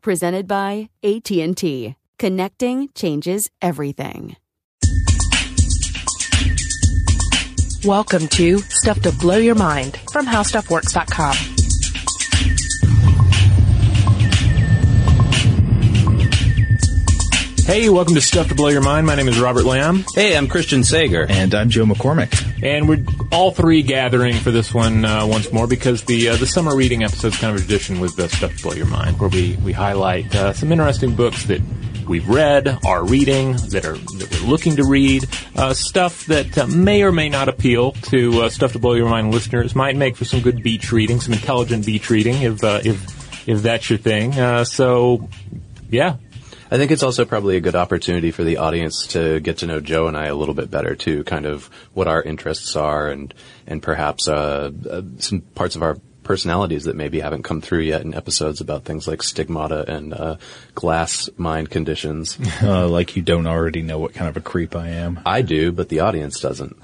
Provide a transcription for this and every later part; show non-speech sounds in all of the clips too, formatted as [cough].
presented by AT&T. Connecting changes everything. Welcome to Stuff to Blow Your Mind from HowStuffWorks.com. Hey, welcome to Stuff to Blow Your Mind. My name is Robert Lamb. Hey, I'm Christian Sager. And I'm Joe McCormick. And we're all three gathering for this one uh, once more because the uh, the summer reading episode is kind of a tradition with uh, Stuff to Blow Your Mind, where we, we highlight uh, some interesting books that we've read, are reading, that are that we're looking to read, uh, stuff that uh, may or may not appeal to uh, Stuff to Blow Your Mind listeners, might make for some good beach reading, some intelligent beach reading, if uh, if if that's your thing. Uh, so, yeah, I think it's also probably a good opportunity for the audience to get to know Joe and I a little bit better too, kind of what our interests are and, and perhaps, uh, uh, some parts of our personalities that maybe haven't come through yet in episodes about things like stigmata and, uh, glass mind conditions. [laughs] Uh, like you don't already know what kind of a creep I am. I do, but the audience doesn't.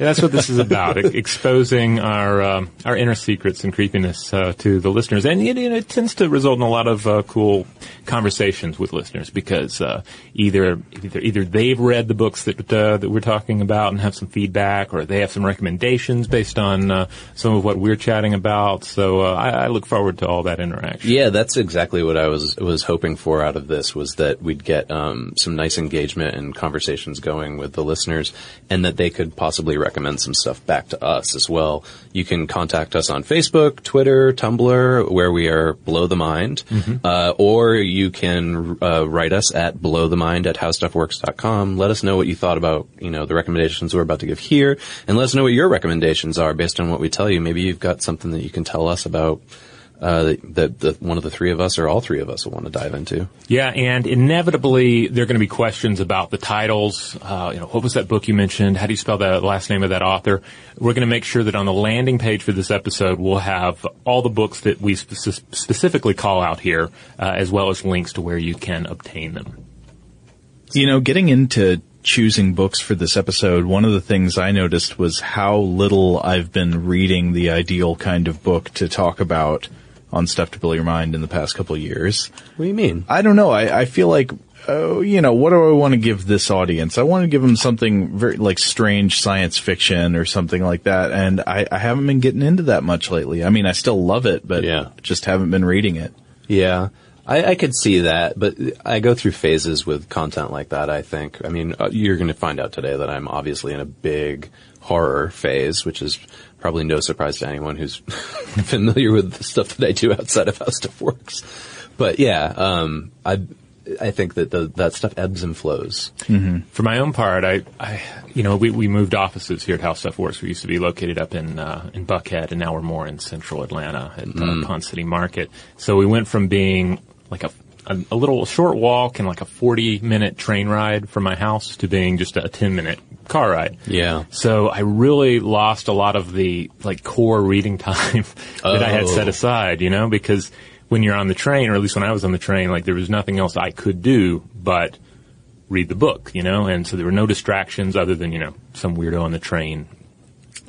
Yeah, that's what this is about: exposing our um, our inner secrets and creepiness uh, to the listeners, and it, it, tends to result in a lot of uh, cool conversations with listeners because uh, either, either either they've read the books that uh, that we're talking about and have some feedback, or they have some recommendations based on uh, some of what we're chatting about. So uh, I, I, look forward to all that interaction. Yeah, that's exactly what I was was hoping for out of this was that we'd get um, some nice engagement and conversations going with the listeners, and that they could possibly recommend some stuff back to us as well. You can contact us on Facebook, Twitter, Tumblr, where we are Blow the Mind, mm-hmm. uh, or you can uh, write us at blowthemind at howstuffworks.com. Let us know what you thought about, you know, the recommendations we're about to give here, and let us know what your recommendations are based on what we tell you. Maybe you've got something that you can tell us about uh, that, that one of the three of us or all three of us will want to dive into. Yeah, and inevitably there are going to be questions about the titles. Uh, you know, what was that book you mentioned? How do you spell the last name of that author? We're going to make sure that on the landing page for this episode, we'll have all the books that we spe- specifically call out here, uh, as well as links to where you can obtain them. You know, getting into choosing books for this episode, one of the things I noticed was how little I've been reading the ideal kind of book to talk about on Stuff to Blow Your Mind in the past couple years. What do you mean? I don't know. I, I feel like, oh, you know, what do I want to give this audience? I want to give them something very like strange science fiction or something like that. And I, I haven't been getting into that much lately. I mean, I still love it, but yeah. just haven't been reading it. Yeah. I, I could see that, but I go through phases with content like that. I think. I mean, uh, you're going to find out today that I'm obviously in a big horror phase, which is probably no surprise to anyone who's [laughs] familiar with the stuff that I do outside of How Stuff Works. But yeah, um, I I think that the, that stuff ebbs and flows. For my own part, I, I you know, we, we moved offices here at How Stuff Works. We used to be located up in uh, in Buckhead, and now we're more in central Atlanta at uh, Ponce City Market. So we went from being like a, a a little short walk and like a forty minute train ride from my house to being just a ten minute car ride. Yeah. So I really lost a lot of the like core reading time [laughs] that I had set Oh. aside, you know, because when you're on the train, or at least when I was on the train, like there was nothing else I could do but read the book, you know, and so there were no distractions other than, you know, some weirdo on the train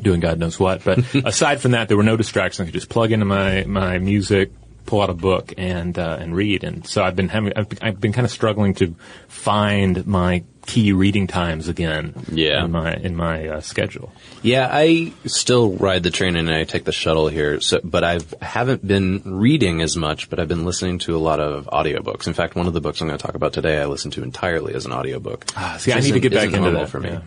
doing God knows what. But [laughs] aside from that, there were no distractions. I could just plug into my, my music, pull out a book and, uh, and read. And so I've been having, I've, been- I've been kind of struggling to find my key reading times again Yeah. in my, in my uh, schedule. Yeah, I still ride the train and I take the shuttle here, so, but I've haven't been reading as much, but I've been listening to a lot of audiobooks. In fact, one of the books I'm going to talk about today, I listened to entirely as an audiobook. Ah, see, I need to get back into that for me. yeah.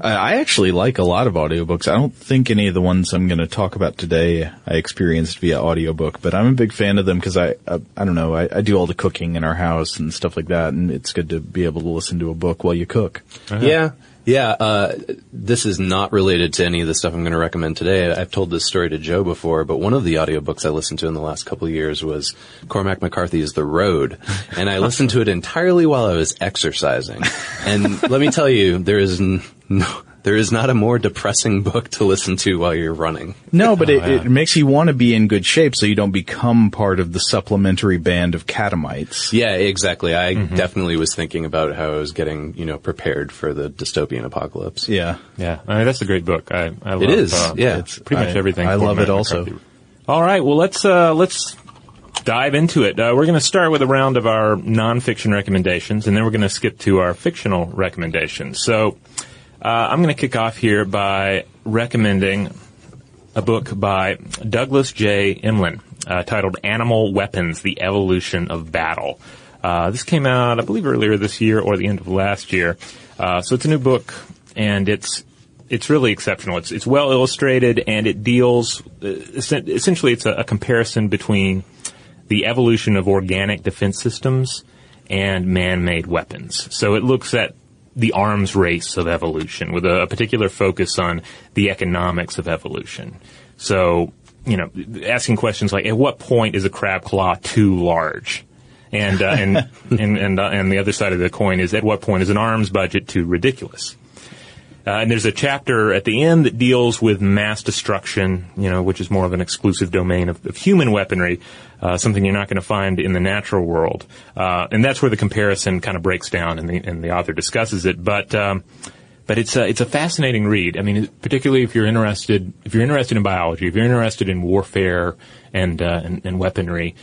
I actually like a lot of audiobooks. I don't think any of the ones I'm going to talk about today I experienced via audiobook, but I'm a big fan of them because I, I, I don't know, I, I do all the cooking in our house and stuff like that, and it's good to be able to listen to a book while you cook. Yeah. Yeah, uh, this is not related to any of the stuff I'm going to recommend today. I've told this story to Joe before, but one of the audiobooks I listened to in the last couple of years was Cormac McCarthy's The Road. And I listened to it entirely while I was exercising. And let me tell you, there is n- no, there is not a more depressing book to listen to while you're running. No, but it, it makes you want to be in good shape so you don't become part of the supplementary band of catamites. Yeah, exactly. I definitely was thinking about how I was getting, you know, prepared for the dystopian apocalypse. Yeah. Yeah, I mean, that's a great book. I, I love, is, uh, yeah. it's pretty much I- everything. I love it also. McCarthy. All right, well let's uh, let's dive into it. Uh, we're going to start with a round of our nonfiction recommendations, and then we're going to skip to our fictional recommendations. So uh, I'm going to kick off here by recommending a book by Douglas J. Emlen uh, titled Animal Weapons, The Evolution of Battle. Uh, this came out, I believe, earlier this year or the end of last year. Uh, so it's a new book, and it's it's really exceptional. It's it's well illustrated, and it deals uh, essentially it's a, a comparison between the evolution of organic defense systems and man-made weapons. So it looks at the arms race of evolution with a, a particular focus on the economics of evolution. So, you know, asking questions like, at what point is a crab claw too large? And, uh, and, [laughs] and, and, uh, and the other side of the coin is at what point is an arms budget too ridiculous? Uh, and there's a chapter at the end that deals with mass destruction, you know, which is more of an exclusive domain of, of human weaponry, uh, something you're not going to find in the natural world. Uh, and that's where the comparison kind of breaks down, and the, and the author discusses it. But um, but it's a, it's a fascinating read. I mean, particularly if you're interested if you're interested in biology, if you're interested in warfare and uh, and, and weaponry,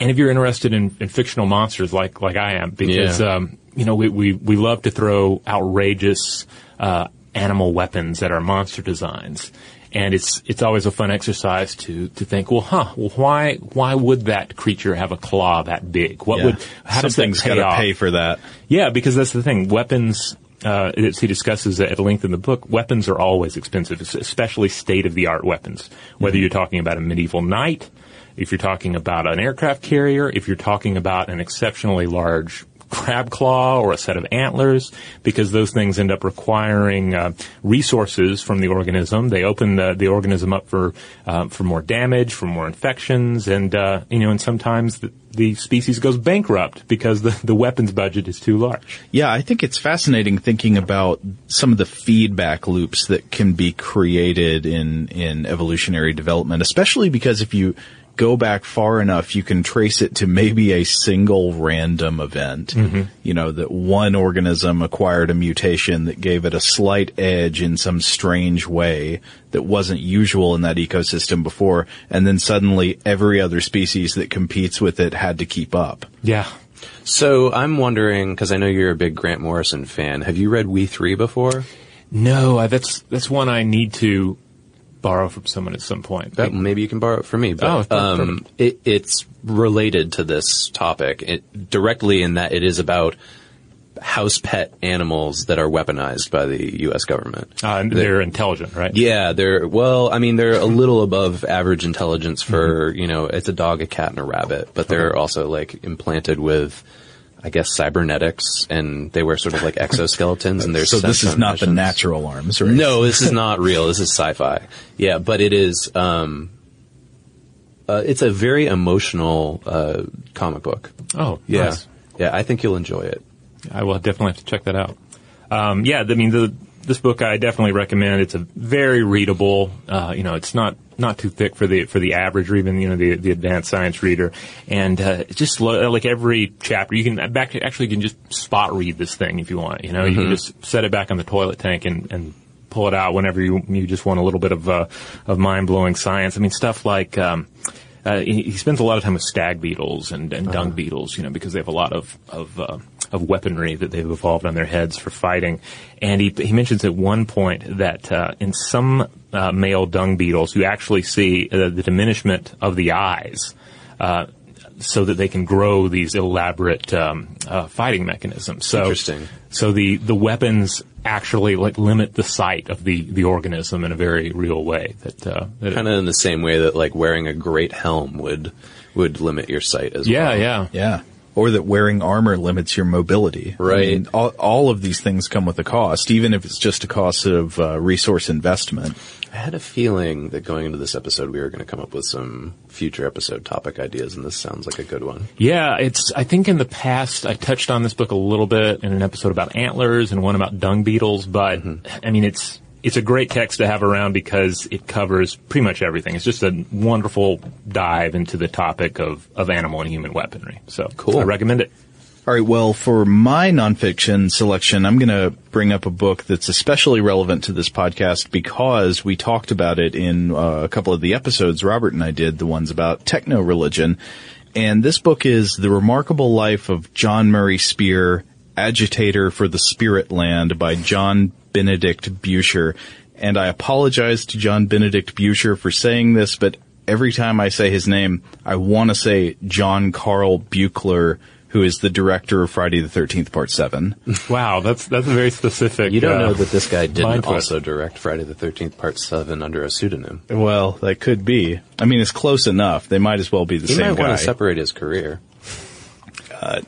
and if you're interested in, in fictional monsters like like I am, because Yeah. um, you know we, we we love to throw outrageous uh, animal weapons that are monster designs, and it's it's always a fun exercise to to think, well, huh, well, why why would that creature have a claw that big? What Yeah. would how does that Something's pay got to off? pay for that. Yeah, because that's the thing. Weapons, uh, as he discusses at length in the book, weapons are always expensive, especially state-of-the-art weapons. Whether you're talking about a medieval knight, if you're talking about an aircraft carrier, if you're talking about an exceptionally large crab claw or a set of antlers, because those things end up requiring uh, resources from the organism. They open the, the organism up for uh, for more damage, for more infections, and uh, you know, and sometimes the, the species goes bankrupt because the, the weapons budget is too large. Yeah, I think it's fascinating thinking about some of the feedback loops that can be created in, in evolutionary development, especially because if you go back far enough, you can trace it to maybe a single random event. Mm-hmm. You know, that one organism acquired a mutation that gave it a slight edge in some strange way that wasn't usual in that ecosystem before, and then suddenly every other species that competes with it had to keep up. Yeah. So I'm wondering, because I know you're a big Grant Morrison fan, have you read We Three before? No, I, that's that's one I need to borrow from someone at some point. That- maybe you can borrow it from me. But, Oh, um, it, it's related to this topic it, directly in that it is about house pet animals that are weaponized by the U.S. government. Uh, and they're intelligent, right? Yeah, they're well. I mean, they're a little above average intelligence for you know. It's a dog, a cat, and a rabbit, but they're also like implanted with, I guess, cybernetics, and they wear sort of like exoskeletons. and there's so this is not the natural arms, right? No, this is not real. This is sci-fi. Yeah, but it is. Um, uh, it's a very emotional uh, comic book. Oh, Yeah, nice. yeah. I think you'll enjoy it. I will definitely have to check that out. Um, yeah, I mean, the, this book I definitely recommend. It's a very readable. Uh, you know, it's not not too thick for the for the average or even you know the the advanced science reader. And uh, just lo- like every chapter, you can back actually you can just spot read this thing if you want. You know, you can just set it back on the toilet tank and and pull it out whenever you you just want a little bit of uh, of mind blowing science. I mean, stuff like. Um, uh, he, he spends a lot of time with stag beetles and, and dung beetles, you know, because they have a lot of of, uh, of weaponry that they've evolved on their heads for fighting. And he he mentions at one point that uh, in some uh, male dung beetles, you actually see uh, the diminishment of the eyes. Uh, so that they can grow these elaborate um, uh, fighting mechanisms. So, Interesting. so the, the weapons actually like limit the sight of the, the organism in a very real way. That, uh, that Kind of in the same way that like wearing a great helm would would limit your sight as yeah, well. Yeah, yeah. Yeah. Or that wearing armor limits your mobility. I Right. mean, all, all of these things come with a cost, even if it's just a cost of uh, resource investment. I had a feeling that going into this episode, we were going to come up with some future episode topic ideas, and this sounds like a good one. Yeah, it's. I think in the past I touched on this book a little bit in an episode about antlers and one about dung beetles. But I mean, it's it's a great text to have around because it covers pretty much everything. It's just a wonderful dive into the topic of of animal and human weaponry. So Cool. I recommend it. All right. Well, for my nonfiction selection, I'm going to bring up a book that's especially relevant to this podcast because we talked about it in uh, a couple of the episodes Robert and I did, the ones about techno religion. And this book is The Remarkable Life of John Murray Spear, Agitator for the Spirit Land by John Benedict Buescher. And I apologize to John Benedict Buescher for saying this, but every time I say his name, I want to say John Carl Buechler, who is the director of Friday the 13th Part 7. [laughs] Wow, that's that's a very specific. You don't uh, know that this guy mind didn't twist. also direct Friday the Thirteenth Part Seven under a pseudonym. well, that could be. I mean, it's close enough. They might as well be the He same might guy. want to separate his career.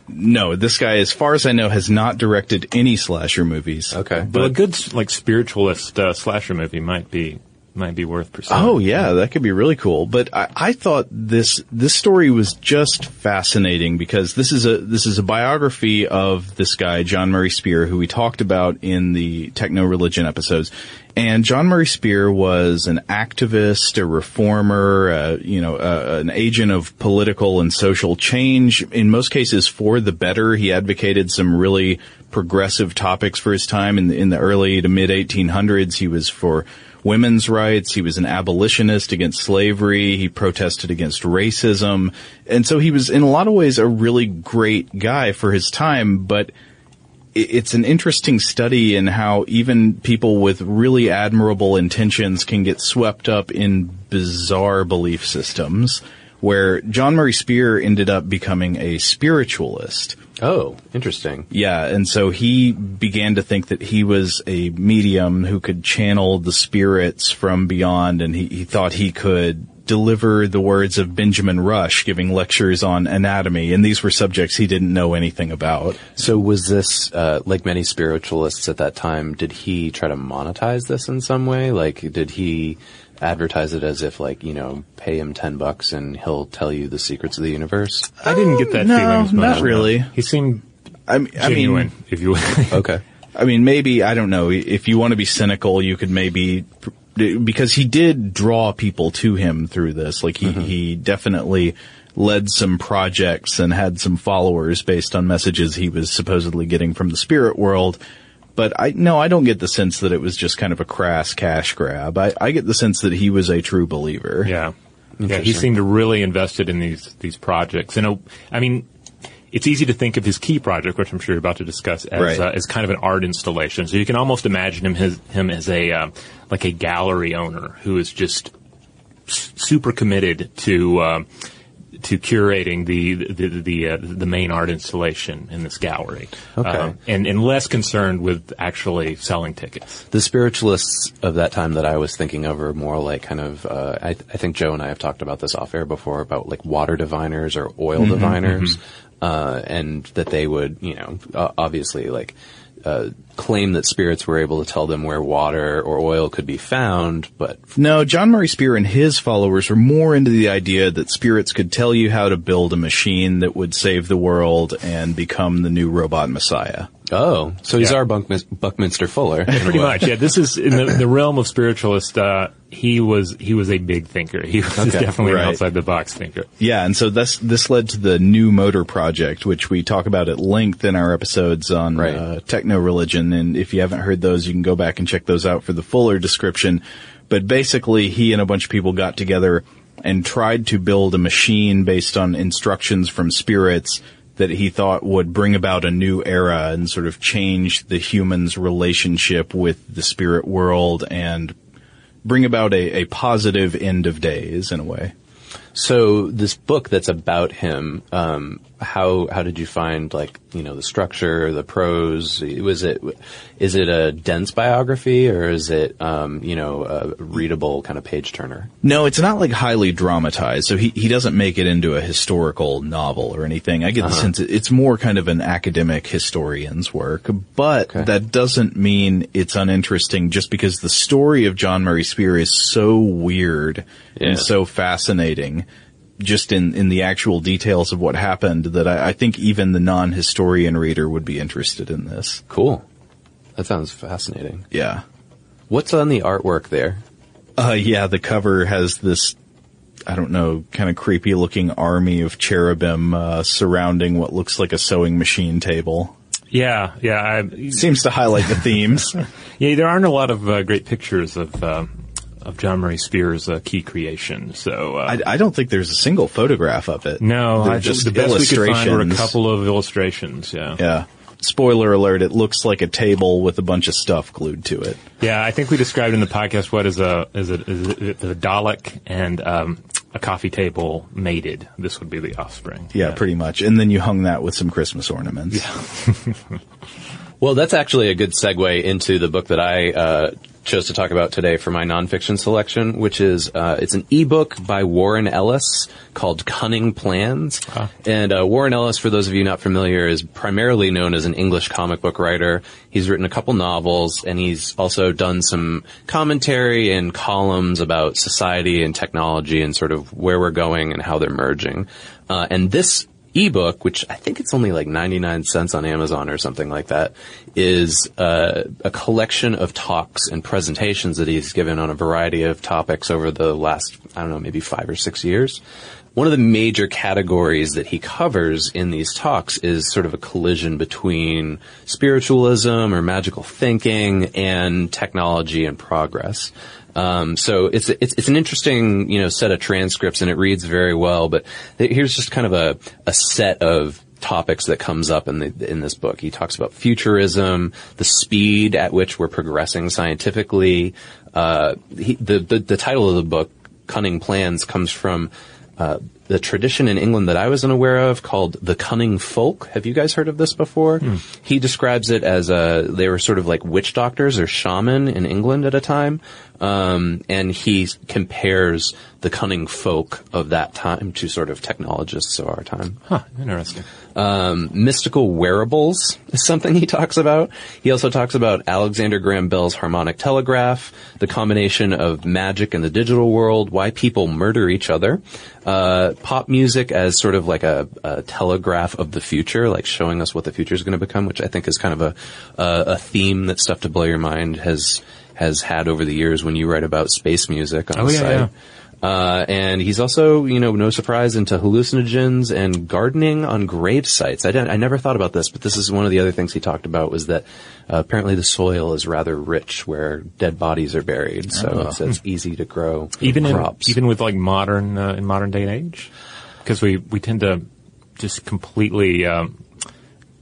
No, this guy, as far as I know, has not directed any slasher movies. Okay. But a good like spiritualist uh, slasher movie might be might be worth pursuing. Oh yeah, that could be really cool. But I, I thought this this story was just fascinating because this is a this is a biography of this guy John Murray Spear, who we talked about in the techno religion episodes. And John Murray Spear was an activist, a reformer, uh, you know, uh, an agent of political and social change. In most cases, for the better. He advocated some really progressive topics for his time in the, in the early to mid 1800s. He was for women's rights. He was an abolitionist against slavery. He protested against racism. And so he was in a lot of ways a really great guy for his time, but it's an interesting study in how even people with really admirable intentions can get swept up in bizarre belief systems where John Murray Spear ended up becoming a spiritualist. Oh, interesting. Yeah, and so he began to think that he was a medium who could channel the spirits from beyond, and he, he thought he could deliver the words of Benjamin Rush giving lectures on anatomy, and these were subjects he didn't know anything about. So was this, uh, like many spiritualists at that time, did he try to monetize this in some way? Like, did he advertise it as if like, you know, pay him 10 bucks and he'll tell you the secrets of the universe? I didn't get that oh, no, feeling. as much. not really. He seemed I mean, I genuine, mean, if you will. [laughs] Okay. I mean, maybe I don't know. If you want to be cynical, you could maybe because he did draw people to him through this. Like he mm-hmm. he definitely led some projects and had some followers based on messages he was supposedly getting from the spirit world. But I no, I don't get the sense that it was just kind of a crass cash grab. I, I get the sense that he was a true believer. Yeah. Yeah, he seemed really invested in these these projects. And uh, I mean, it's easy to think of his key project, which I'm sure you're about to discuss, as, Right. uh, as kind of an art installation. So you can almost imagine him his, him as a uh, like a gallery owner who is just s- super committed to um, to curating the the the, uh, the main art installation in this gallery, Okay. Um, and and less concerned with actually selling tickets. The spiritualists of that time that I was thinking of are more like kind of, uh, I, I think Joe and I have talked about this off air before about like water diviners or oil diviners, uh, and that they would, you know, uh, obviously like, uh, claim that spirits were able to tell them where water or oil could be found, but No, John Murray Spear and his followers were more into the idea that spirits could tell you how to build a machine that would save the world and become the new robot messiah. Oh, so he's Yeah. our Buckmin- Buckminster Fuller. Pretty much, yeah. This is in the, the realm of spiritualist. Uh, he was he was a big thinker. He was Okay. definitely Right. an outside the box thinker. Yeah, and so this this led to the New Motor Project, which we talk about at length in our episodes on Right. uh, techno religion. And if you haven't heard those, you can go back and check those out for the fuller description. But basically, he and a bunch of people got together and tried to build a machine based on instructions from spirits that he thought would bring about a new era and sort of change the human's relationship with the spirit world and bring about a, a positive end of days in a way. So this book that's about him, um, how how did you find like you know the structure, the prose? Was it is it a dense biography or is it um, you know a readable kind of page turner? No, it's not like highly dramatized. So he, he doesn't make it into a historical novel or anything. I get the sense it's more kind of an academic historian's work, but Okay. that doesn't mean it's uninteresting just because the story of John Murray Spear is so weird Yeah. and so fascinating just in, in the actual details of what happened that I, I think even the non-historian reader would be interested in this. Cool. That sounds fascinating. Yeah. What's on the artwork there? Uh, yeah, the cover has this, I don't know, kind of creepy looking army of cherubim, uh, surrounding what looks like a sewing machine table. Yeah, yeah. I, Seems to highlight the themes. [laughs] Yeah, there aren't a lot of uh, great pictures of um of John Murray Spears' uh, key creation. So uh, I, I don't think there's a single photograph of it. no, They're I, just the best we could find were a couple of illustrations. Yeah. Yeah. Spoiler alert, it looks like a table with a bunch of stuff glued to it. Yeah, I think we described in the podcast what is a is a, is a, is a Dalek and um, a coffee table mated. This would be the offspring. Yeah, pretty much. And then you hung that with some Christmas ornaments. Yeah. [laughs] Well, that's actually a good segue into the book that I uh, chose to talk about today for my nonfiction selection, which is uh, it's an ebook by Warren Ellis called "Cunning Plans." And uh, Warren Ellis, for those of you not familiar, is primarily known as an English comic book writer. He's written a couple novels, and he's also done some commentary and columns about society and technology and sort of where we're going and how they're merging. Uh, and this ebook, which I think it's only like 99 cents on Amazon or something like that, is uh, a collection of talks and presentations that he's given on a variety of topics over the last, I don't know, maybe five or six years. One of the major categories that he covers in these talks is sort of a collision between spiritualism or magical thinking and technology and progress. Um, so it's, it's it's an interesting you know set of transcripts and it reads very well. But here's just kind of a a set of topics that comes up in the in this book. He talks about futurism, the speed at which we're progressing scientifically. Uh, he, the, the the title of the book, "Cunning Plans," comes from. Uh, the tradition in England that I was unaware of called the cunning folk. Have you guys heard of this before? He describes it as a, they were sort of like witch doctors or shaman in England at a time. Um, and he compares the cunning folk of that time to sort of technologists of our time. Huh, interesting. Um, mystical wearables is something he talks about. He also talks about Alexander Graham Bell's harmonic telegraph, the combination of magic and the digital world, why people murder each other, uh, pop music as sort of like a, a telegraph of the future, like showing us what the future is going to become, which I think is kind of a, a, a theme that Stuff to Blow Your Mind has has had over the years when you write about space music on Oh, the yeah, site. yeah. Uh, and he's also, you know, no surprise into hallucinogens and gardening on grave sites. I, didn't, I never thought about this, but this is one of the other things he talked about was that uh, apparently the soil is rather rich where dead bodies are buried, so it's, it's easy to grow Even in, crops. even with like modern uh, in modern day and age, because we we tend to just completely um,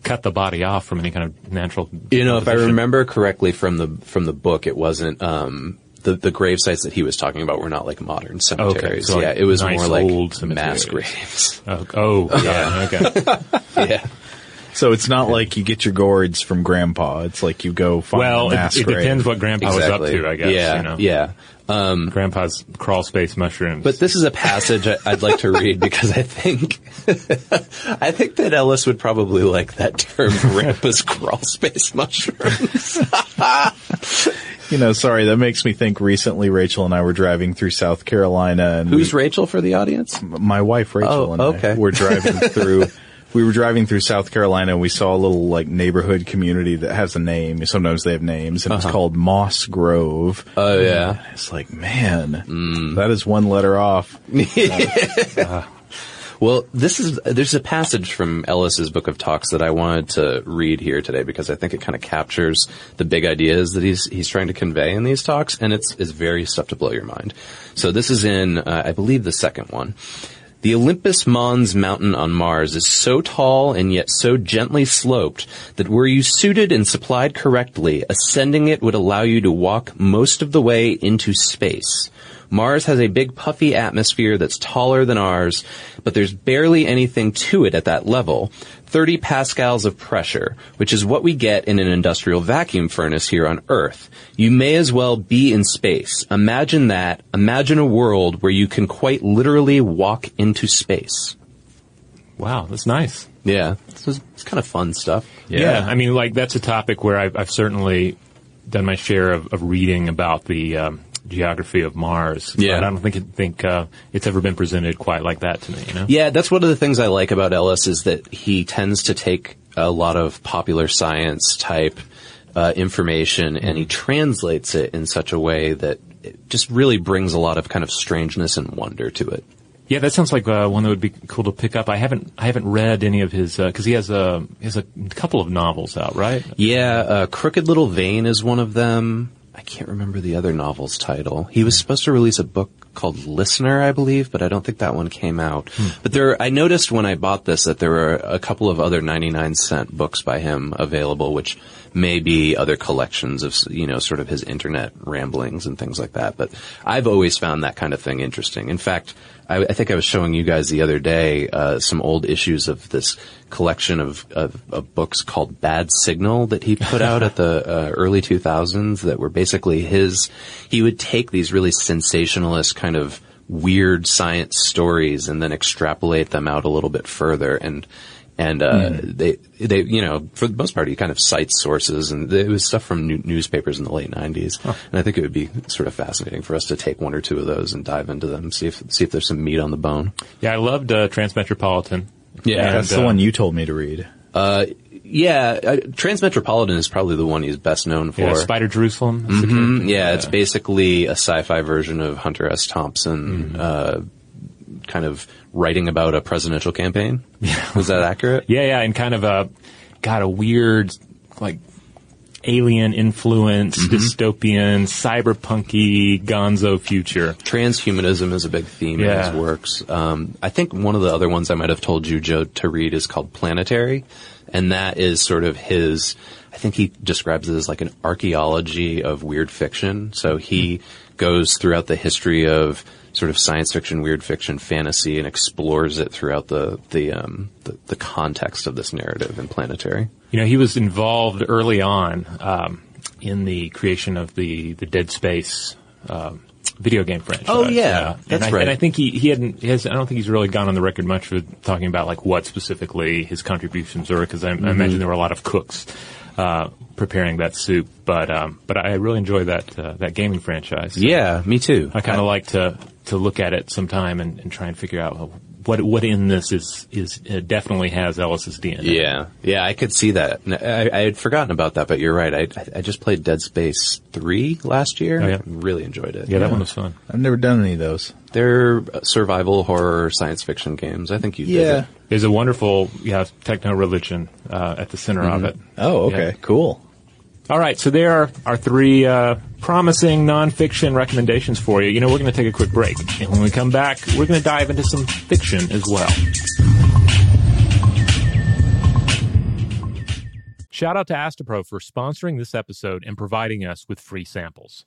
cut the body off from any kind of natural. You know, if I remember correctly from the from the book, it wasn't um, the the grave sites that he was talking about were not like modern cemeteries. so, like, yeah, it was nice more like old mass graves. Oh, oh yeah, okay. [laughs] yeah, So it's not like you get your gourds from grandpa. It's like you go find Well, a it, mass it grave. depends what Grandpa exactly. was up to, I guess. Yeah, you know? yeah. Um, Grandpa's crawl space mushrooms. But this is a passage I, I'd like to read because I think [laughs] I think that Ellis would probably like that term, [laughs] "Grandpa's crawl space mushrooms." You know, sorry, that makes me think recently Rachel and I were driving through South Carolina and Who's we- Rachel for the audience? my wife Rachel Oh, and okay. I were driving [laughs] through we were driving through South Carolina and we saw a little like neighborhood community that has a name. Sometimes they have names and it's uh-huh. called Moss Grove. Oh yeah. It's like, man, mm. that is one letter off. [laughs] Well, this is there's a passage from Ellis's book of talks that I wanted to read here today because I think it kind of captures the big ideas that he's he's trying to convey in these talks, and it's it's very stuff to blow your mind. So this is in uh, I believe the second one. The Olympus Mons mountain on Mars is so tall and yet so gently sloped that were you suited and supplied correctly, ascending it would allow you to walk most of the way into space. Mars has a big puffy atmosphere that's taller than ours, but there's barely anything to it at that level. 30 pascals of pressure, which is what we get in an industrial vacuum furnace here on Earth. You may as well be in space. Imagine that. Imagine a world where you can quite literally walk into space. wow, that's nice. Yeah, this is it's kind of fun stuff. Yeah. I mean, like that's a topic where I've, I've certainly done my share of, of reading about the um, geography of Mars. Yeah. but I don't think it, think uh, it's ever been presented quite like that to me. You know? Yeah, that's one of the things I like about Ellis is that he tends to take a lot of popular science type uh, information and he translates it in such a way that it just really brings a lot of kind of strangeness and wonder to it. Yeah, that sounds like uh, one that would be cool to pick up. I haven't I haven't read any of his because he has a he has a couple of novels out, right? Yeah, uh, Crooked Little Vein is one of them. I can't remember the other novel's title. He was supposed to release a book called Listener, I believe, but I don't think that one came out. But there, I noticed when I bought this that there were a couple of other 99 cent books by him available, which may be other collections of, you know, sort of his internet ramblings and things like that. But I've always found that kind of thing interesting. In fact, I, I think I was showing you guys the other day uh, some old issues of this collection of, of, of books called Bad Signal that he put out at the uh, early 2000s that were basically his. He would take these really sensationalist kind of weird science stories and then extrapolate them out a little bit further and and uh, they they you know for the most part he kind of cites sources and it was stuff from new- newspapers in the late 90s and I think it would be sort of fascinating for us to take one or two of those and dive into them see if see if there's some meat on the bone. Yeah, I loved uh, Transmetropolitan. Yeah, And, That's the uh, one you told me to read. Uh, yeah, uh, Transmetropolitan is probably the one he's best known for. Yeah, Spider Jerusalem. is the Mhm, character. Yeah, it's basically a sci-fi version of Hunter S. Thompson, uh, kind of writing about a presidential campaign. [laughs] Was that accurate? Yeah, yeah, and kind of a got a weird like alien influence, dystopian, cyberpunky, gonzo future. Transhumanism is a big theme in his works. Um, I think one of the other ones I might have told you, Joe, to read is called Planetary, and that is sort of his. I think he describes it as like an archaeology of weird fiction. So he goes throughout the history of sort of science fiction, weird fiction, fantasy, and explores it throughout the the um, the, the context of this narrative in Planetary. You know, he was involved early on um, in the creation of the the Dead Space um, video game franchise. Oh, yeah. And That's I, right. And I think he he hadn't. He has, I don't think he's really gone on the record much for talking about like what specifically his contributions were because I, Mm-hmm. I imagine there were a lot of cooks. Uh, preparing that soup, but um, but I really enjoy that uh, that gaming franchise. Yeah, me too. I kind of like to to look at it sometime and, and try and figure out what what in this is is uh, definitely has Ellis's DNA. Yeah, yeah, I could see that. I had forgotten about that, but you're right. I, I- I just played Dead Space three last year. Oh, yeah. really enjoyed it. yeah, that one was fun. I've never done any of those. They're survival horror science fiction games. I think you did. it. There's a wonderful yeah techno religion uh, at the center of it. Oh, okay, Yeah. cool. All right, so there are our three uh, promising nonfiction recommendations for you. You know, we're going to take a quick break. And when we come back, we're going to dive into some fiction as well. Shout out to Astepro for sponsoring this episode and providing us with free samples.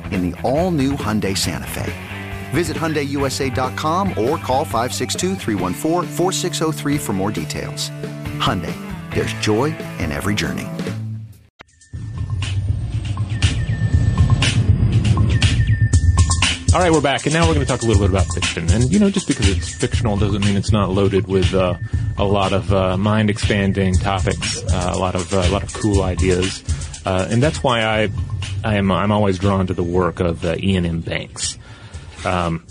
in the all-new Hyundai Santa Fe. Visit HyundaiUSA.com or call 562 for more details. Hyundai, there's joy in every journey. All right, we're back, and now we're going to talk a little bit about fiction. And you know, just because it's fictional doesn't mean it's not loaded with uh, a lot of uh, mind-expanding topics, uh, a lot of uh, a lot of cool ideas, uh, and that's why I I am I'm always drawn to the work of uh, Iain M. Banks. Um,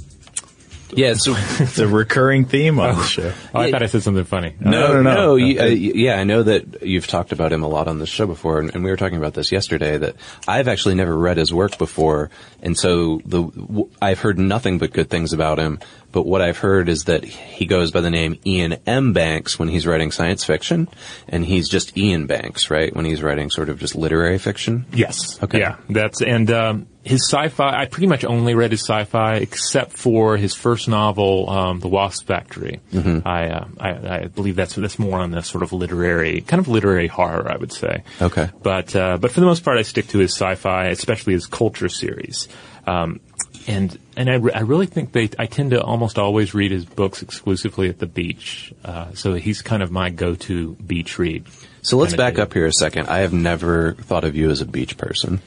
Yeah, so It's a recurring theme on the show. Oh, I thought I said something funny. No, no, no. you- uh, yeah, I know that you've talked about him a lot on the show before, and, and we were talking about this yesterday. That I've actually never read his work before, and so the w- I've heard nothing but good things about him. But what I've heard is that he goes by the name Iain M. Banks when he's writing science fiction, and he's just Iain Banks, right? When he's writing sort of just literary fiction. Yes. Okay. Yeah. That's and um, his sci-fi. I pretty much only read his sci-fi except for his first novel, um, The Wasp Factory. Mm-hmm. I, uh, I I believe that's that's more on the sort of literary kind of literary horror, I would say. Okay. But uh, but for the most part, I stick to his sci-fi, especially his culture series. Um, and and I, re- I really think they I tend to almost always read his books exclusively at the beach. Uh, so he's kind of my go-to beach read. So let's back up here a second. I have never thought of you as a beach person.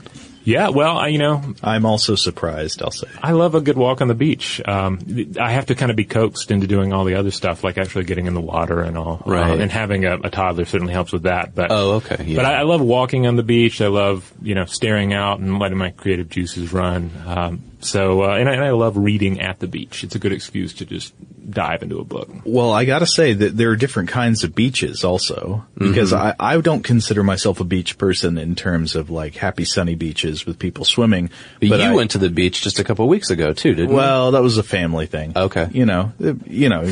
Yeah, well, I, you know, I'm also surprised, I'll say. I love a good walk on the beach. Um, I have to kind of be coaxed into doing all the other stuff, like actually getting in the water and all. Right. Um, and having a, a toddler certainly helps with that. But Oh, okay, yeah. But I, I love walking on the beach. I love you know staring out and letting my creative juices run. Um, so uh, and, I, and I love reading at the beach. It's a good excuse to just dive into a book. Well, I gotta say that there are different kinds of beaches also, because mm-hmm. I, I don't consider myself a beach person in terms of like happy sunny beaches with people swimming. But, you I- went to the beach just a couple weeks ago too, didn't you? Well, that was a family thing. Okay. You know, you know,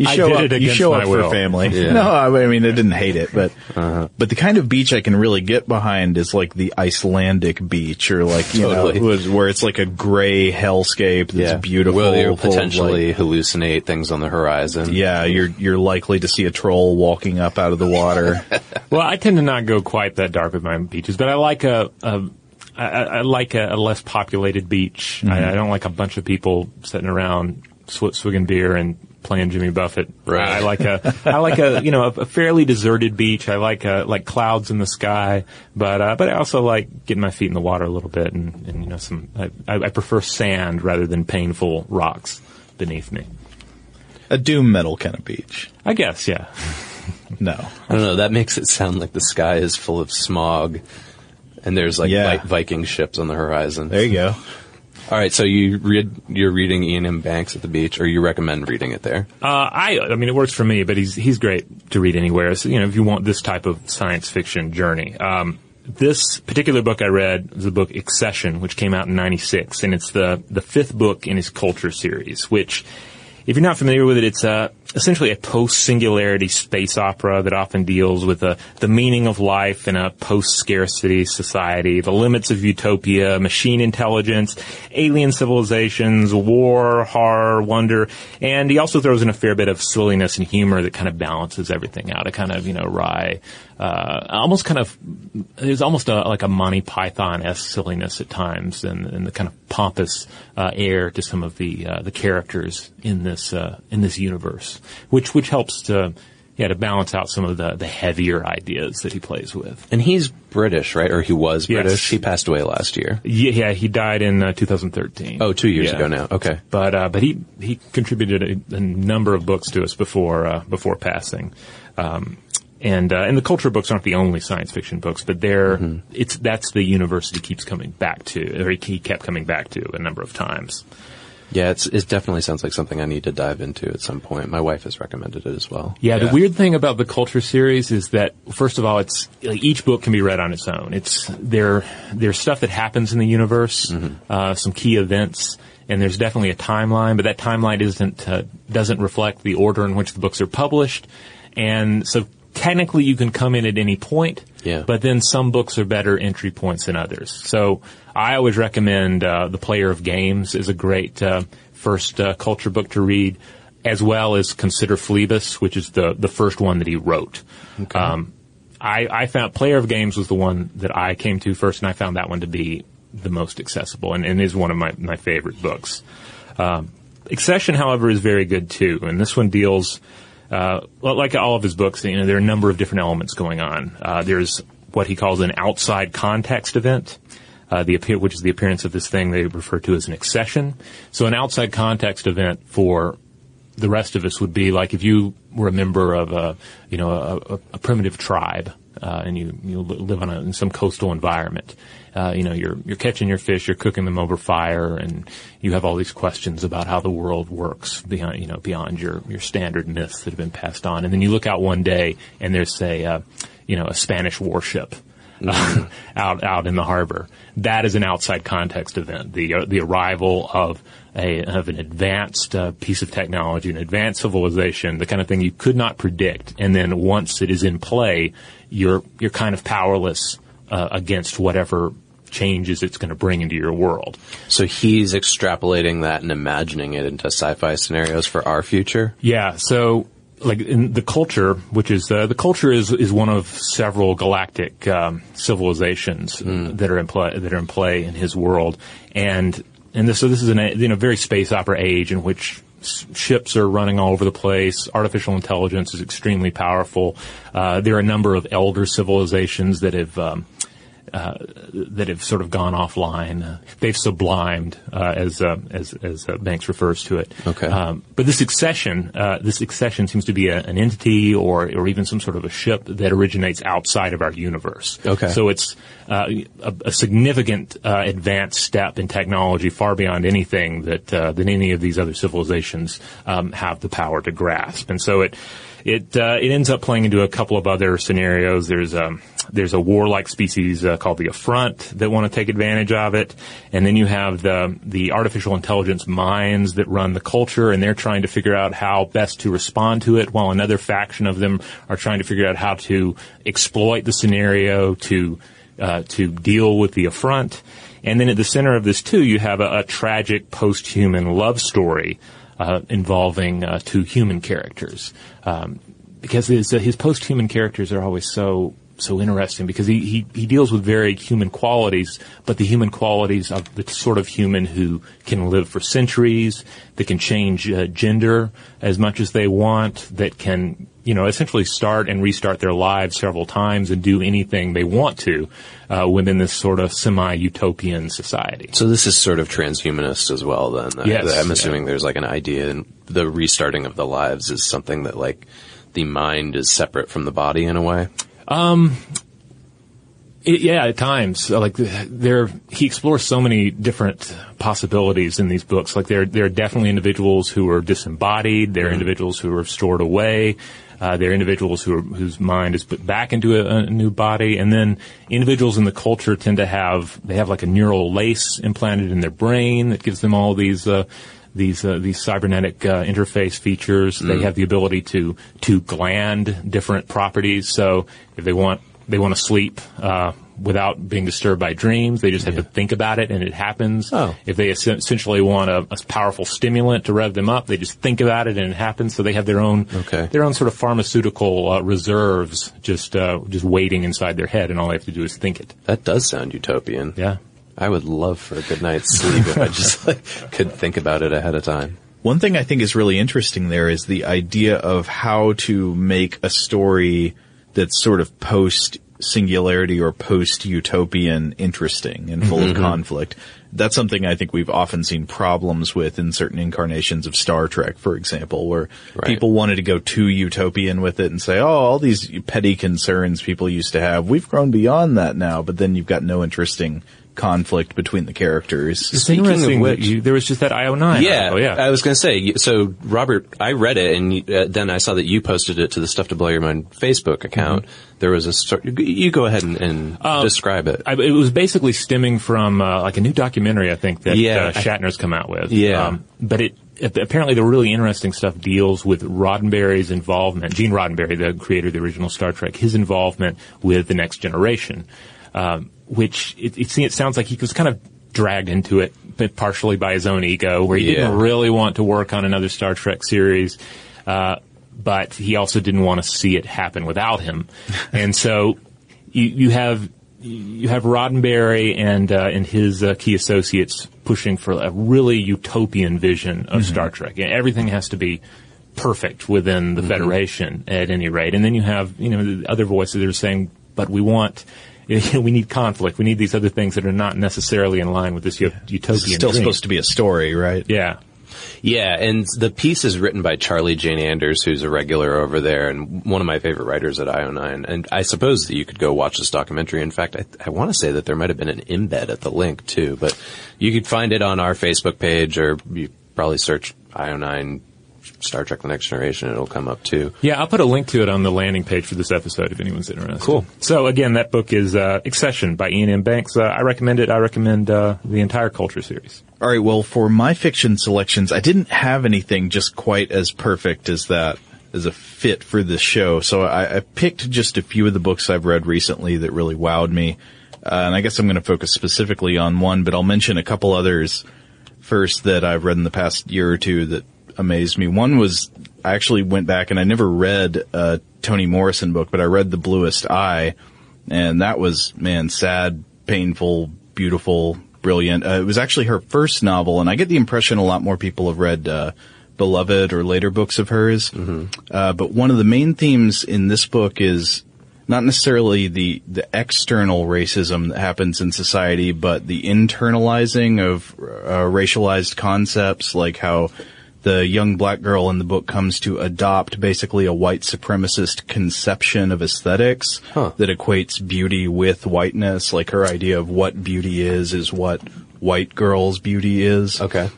you I show did up, it you show my up will. for family. Yeah. [laughs] No, I mean, I didn't hate it, but, uh-huh. but the kind of beach I can really get behind is like the Icelandic beach or like, you Totally. know, where it's like a gray hellscape that's beautiful. Will you full of, like- potentially hallucinate things on the horizon? yeah, you're, you're likely to see a troll walking up out of the water. [laughs] Well, I tend to not go quite that dark with my beaches, but I like a. a I, I I like a, a less populated beach. I, mm-hmm. I don't like a bunch of people sitting around sw- swigging beer and playing Jimmy Buffett. Right. I like a I like a you know a, a fairly deserted beach. I like a, like clouds in the sky, but uh, but I also like getting my feet in the water a little bit and, and you know some. I, I I prefer sand rather than painful rocks beneath me. a doom metal kind of beach. I guess yeah. No. I don't know. That makes it sound like the sky is full of smog, and there's like Yeah. Vi- Viking ships on the horizon. There you go. All right, so you read you're reading Iain M. Banks at the beach, or you recommend reading it there? Uh, I, I mean, it works for me, but he's he's great to read anywhere. So, you know, if you want this type of science fiction journey, um, this particular book I read was the book Excession, which came out in '96, and it's the the fifth book in his Culture series. Which, if you're not familiar with it, it's uh, essentially a post-singularity space opera that often deals with the the meaning of life in a post-scarcity society, the limits of utopia, machine intelligence, alien civilizations, war, horror, wonder, and he also throws in a fair bit of silliness and humor that kind of balances everything out. A kind of you know wry, uh, almost kind of there's almost a, like a Monty Python esque silliness at times, and, and the kind of pompous uh, air to some of the uh, the characters in this uh, in this universe, which which helps to yeah to balance out some of the the heavier ideas that he plays with. And he's British, right? Or he was Yes. British. He passed away last year. Yeah, yeah he died in uh, 2013. Oh, two years Yeah. ago now. Okay. but uh, but he he contributed a, a number of books to us before uh, before passing. Um, and uh, and the culture books aren't the only science fiction books, but they're it's that's the universe he keeps coming back to, or he kept coming back to a number of times. Yeah, it's it definitely sounds like something I need to dive into at some point. My wife has recommended it as well. Yeah, the weird thing about the culture series is that first of all, it's like each book can be read on its own. It's there. There's stuff that happens in the universe, uh, some key events, and there's definitely a timeline. But that timeline isn't uh, doesn't reflect the order in which the books are published, and so technically you can come in at any point. Yeah. But then some books are better entry points than others. So I always recommend uh, The Player of Games is a great uh, first uh, culture book to read, as well as Consider Phlebas, which is the the first one that he wrote. Um, I, I found Player of Games was the one that I came to first, and I found that one to be the most accessible, and, and is one of my my favorite books. Um, Excession, however, is very good too, and this one deals, uh, like all of his books, you know, there are a number of different elements going on. Uh, there's what he calls an outside context event, uh, the which is the appearance of this thing they refer to as an excession. So an outside context event for the rest of us would be like if you were a member of a, you know, a, a, a primitive tribe, uh, and you, you live on a, in some coastal environment. Uh, you know, you're, you're catching your fish, you're cooking them over fire, and you have all these questions about how the world works beyond, you know, beyond your, your standard myths that have been passed on. And then you look out one day and there's, say, uh, you know, a Spanish warship uh, [laughs] out out in the harbor. That is an outside context event. The uh, the arrival of a of an advanced uh, piece of technology, an advanced civilization, the kind of thing you could not predict. And then once it is in play, you're you're kind of powerless uh, against whatever changes it's going to bring into your world. So he's extrapolating that and imagining it into sci-fi scenarios for our future. Yeah. So like in the culture, which is uh, the culture is is one of several galactic um, civilizations mm. that are in play that are in play in his world, and and this, so this is an you know very space opera age in which ships are running all over the place. Artificial intelligence is extremely powerful. Uh, there are a number of elder civilizations that have um, uh, that have sort of gone offline. Uh, they've sublimed, uh, as uh, as as uh, Banks refers to it. Okay. Um, but this excession, this excession seems to be a, an entity or or even some sort of a ship that originates outside of our universe. Okay. So it's a, a, significant advanced step in technology, far beyond anything that that any of these other civilizations um, have the power to grasp. And so it it uh, it ends up playing into a couple of other scenarios. There's um, there's a warlike species uh, called the Affront that want to take advantage of it, and then you have the the artificial intelligence minds that run the culture, and they're trying to figure out how best to respond to it, while another faction of them are trying to figure out how to exploit the scenario to uh, to deal with the affront. And then at the center of this too, you have a, a tragic post-human love story uh, involving uh, two human characters. Um, because his, uh, his post-human characters are always so so interesting because he, he, he deals with very human qualities, but the human qualities of the sort of human who can live for centuries, that can change uh, gender as much as they want, that can you know, essentially start and restart their lives several times and do anything they want to uh, within this sort of semi-utopian society. So this is sort of transhumanist as well. Then yes, I'm assuming yeah. there's like an idea, and the restarting of the lives is something that like the mind is separate from the body in a way. Um, it, yeah, at times, like there, he explores so many different possibilities in these books. Like there, there are definitely individuals who are disembodied. There are mm-hmm. individuals who are stored away. Uh, there are individuals who are, whose mind is put back into a, a, new body, and then individuals in the culture tend to have they have like a neural lace implanted in their brain that gives them all these. Uh, these uh, these cybernetic uh, interface features. Mm. They have the ability to to gland different properties. So if they want they want to sleep uh, without being disturbed by dreams. They just have yeah. to think about it and it happens. Oh. If they essentially want a, a, powerful stimulant to rev them up, they just think about it and it happens. So they have their own okay. their own sort of pharmaceutical uh, reserves just uh, just waiting inside their head, and all they have to do is think it. That does sound utopian. Yeah. I would love for a good night's sleep if I [laughs] just like could think about it ahead of time. One thing I think is really interesting there is the idea of how to make a story that's sort of post singularity or post utopian interesting and full mm-hmm. of conflict. That's something I think we've often seen problems with in certain incarnations of Star Trek, for example, where right. people wanted to go too utopian with it and say, oh, all these petty concerns people used to have, we've grown beyond that now, but then you've got no interesting conflict between the characters. Speaking of which, you, there was just that IO9. Yeah, article, yeah. I was going to say. So, Robert, I read it, and uh, then I saw that you posted it to the Stuff to Blow Your Mind Facebook account. Mm-hmm. There was a story. You go ahead and, and um, describe it. I, it was basically stemming from uh, like a new documentary, I think that yeah, uh, Shatner's come out with. Yeah, um, but it apparently the really interesting stuff deals with Roddenberry's involvement, Gene Roddenberry, the creator of the original Star Trek, his involvement with the next generation. Um, which it, it, it sounds like he was kind of dragged into it, but partially by his own ego, where he yeah. didn't really want to work on another Star Trek series. Uh, but he also didn't want to see it happen without him. [laughs] and so you, you have you have Roddenberry and uh, and his uh, key associates pushing for a really utopian vision of mm-hmm. Star Trek. Everything has to be perfect within the mm-hmm. Federation at any rate. And then you have you know the other voices that are saying, but we want [laughs] we need conflict. We need these other things that are not necessarily in line with this utopian. It's still dream. supposed to be a story, right? Yeah. Yeah, and the piece is written by Charlie Jane Anders, who's a regular over there and one of my favorite writers at IO9. And I suppose that you could go watch this documentary. In fact, I, I want to say that there might have been an embed at the link too, but you could find it on our Facebook page or you probably search IO9 Star Trek The Next Generation. It'll come up too. Yeah, I'll put a link to it on the landing page for this episode if anyone's interested. Cool. So again, that book is uh, Excession by Iain M. Banks. Uh, I recommend it. I recommend uh, the entire Culture series. All right. Well, for my fiction selections, I didn't have anything just quite as perfect as that as a fit for this show. So I, I picked just a few of the books I've read recently that really wowed me. Uh, and I guess I'm going to focus specifically on one, but I'll mention a couple others first that I've read in the past year or two that amazed me. One was I actually went back and I never read a Toni Morrison book, but I read The Bluest Eye, and that was man sad, painful, beautiful, brilliant. Uh, it was actually her first novel, and I get the impression a lot more people have read. Uh, Beloved or later books of hers. Uh, but one of the main themes in this book is not necessarily the, the external racism that happens in society, but the internalizing of uh, racialized concepts, like how the young black girl in the book comes to adopt basically a white supremacist conception of aesthetics Huh. that equates beauty with whiteness. Like her idea of what beauty is, is what white girl's beauty is. Okay.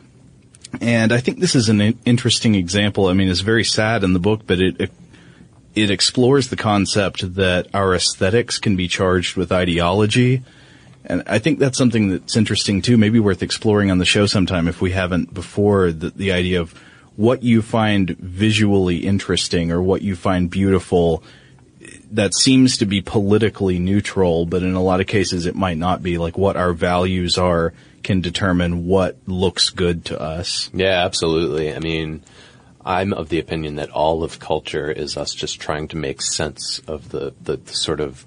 And I think this is an interesting example. I mean, it's very sad in the book, but it, it it explores the concept that our aesthetics can be charged with ideology. And I think that's something that's interesting too, maybe worth exploring on the show sometime if we haven't before, the, the idea of what you find visually interesting or what you find beautiful that seems to be politically neutral, but in a lot of cases it might not be. Like what our values are can determine what looks good to us. Yeah, absolutely. I mean, I'm of the opinion that all of culture is us just trying to make sense of the, the, the sort of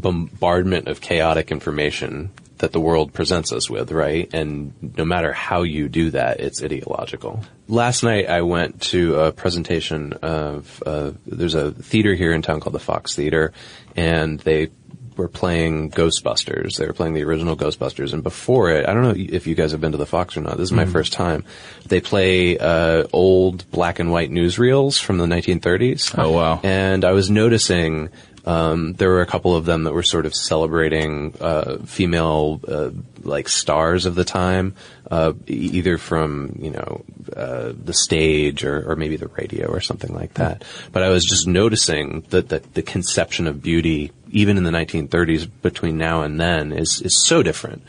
bombardment of chaotic information that the world presents us with, right? And no matter how you do that, it's ideological. Last night I went to a presentation of, uh, there's a theater here in town called the Fox Theater, and they were playing Ghostbusters. They were playing the original Ghostbusters, and before it, I don't know if you guys have been to the Fox or not. This is my first time. They play uh, old black and white newsreels from the 1930s. Oh, wow. And I was noticing um, there were a couple of them that were sort of celebrating uh, female uh, like stars of the time, uh, either from you know uh, the stage or, or maybe the radio or something like that. But I was just noticing that, that the conception of beauty, even in the 1930s, between now and then, is is so different.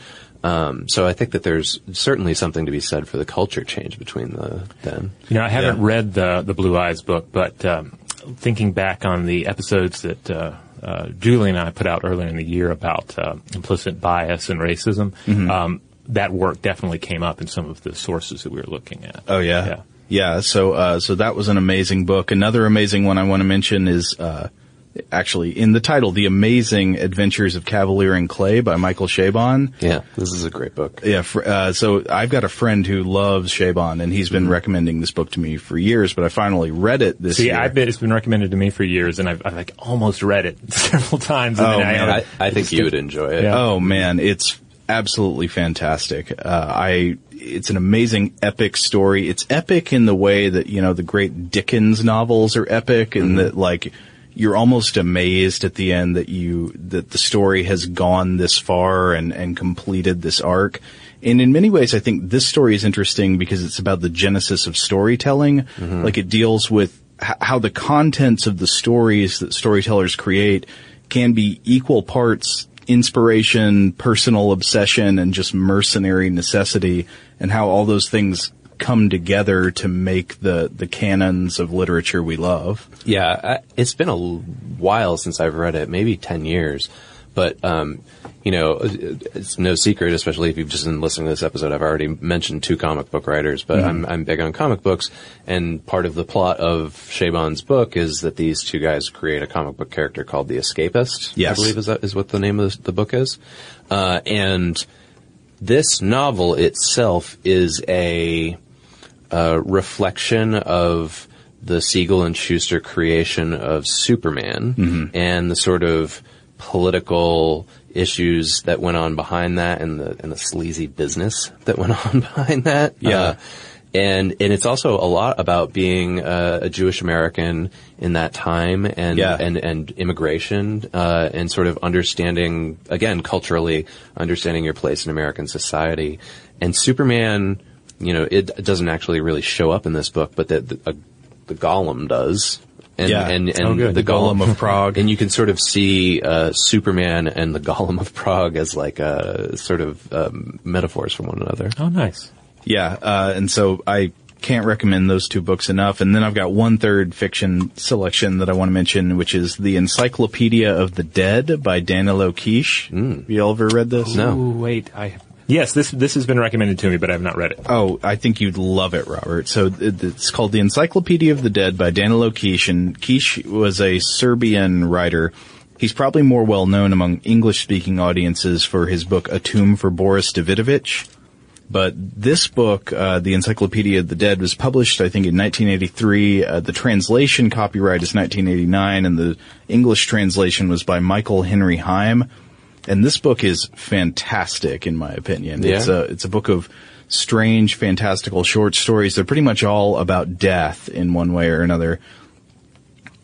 Um, so I think that there's certainly something to be said for the culture change between the then. You know, I haven't read the the Blue Eyes book, but um, thinking back on the episodes that uh, uh, Julie and I put out earlier in the year about uh, implicit bias and racism, um, that work definitely came up in some of the sources that we were looking at. Oh yeah. Yeah. Yeah, so uh so that was an amazing book. Another amazing one I want to mention is uh actually in the title The Amazing Adventures of Kavalier and Clay by Michael Chabon. Yeah, this is a great book. Yeah, fr- uh, so I've got a friend who loves Chabon and he's been recommending this book to me for years, but I finally read it this See, year. See, I've been, it's been recommended to me for years, and I've, I've like almost read it [laughs] several times. And Oh, then I, man. I, I think you would enjoy it. Yeah. Oh man, it's absolutely fantastic. Uh, I, it's an amazing epic story. It's epic in the way that, you know, the great Dickens novels are epic and that like, you're almost amazed at the end that you, that the story has gone this far and, and completed this arc. And in many ways, I think this story is interesting because it's about the genesis of storytelling. Mm-hmm. Like it deals with h- how the contents of the stories that storytellers create can be equal parts inspiration, personal obsession, and just mercenary necessity, and how all those things come together to make the, the canons of literature we love. Yeah, I, it's been a while since I've read it, maybe 10 years. But, um, you know, it's no secret, especially if you've just been listening to this episode, I've already mentioned two comic book writers, but I'm, I'm big on comic books. And part of the plot of Chabon's book is that these two guys create a comic book character called the Escapist. Yes. I believe is that is what the name of the, the book is. Uh, and this novel itself is a, a reflection of the Siegel and Shuster creation of Superman and the sort of political issues that went on behind that and the and the sleazy business that went [laughs] on behind that. Yeah. Uh, and and it's also a lot about being uh, a Jewish American in that time and Yeah. and and immigration uh, and sort of understanding again culturally understanding your place in American society and Superman you know it doesn't actually really show up in this book but the the, uh, the Golem does and Yeah. and, and Oh, good. the The Golem of Prague. [laughs] and you can sort of see uh, Superman and the Golem of Prague as like uh, sort of um, metaphors for one another. Oh, nice. Yeah, uh, and so I can't recommend those two books enough. And then I've got one third fiction selection that I want to mention, which is the Encyclopedia of the Dead by Danilo Kish. Have you all ever read this? No. Ooh, wait, I. Yes, this this has been recommended to me, but I have not read it. Oh, I think you'd love it, Robert. So it's called The Encyclopedia of the Dead by Danilo Kish, and Kish was a Serbian writer. He's probably more well known among English-speaking audiences for his book A Tomb for Boris Davidovich. But this book, uh, The Encyclopedia of the Dead, was published, I think, in 1983. Uh, the translation copyright is 1989, and the English translation was by Michael Henry Heim. And this book is fantastic, in my opinion. Yeah? It's a it's a book of strange, fantastical short stories. They're pretty much all about death in one way or another.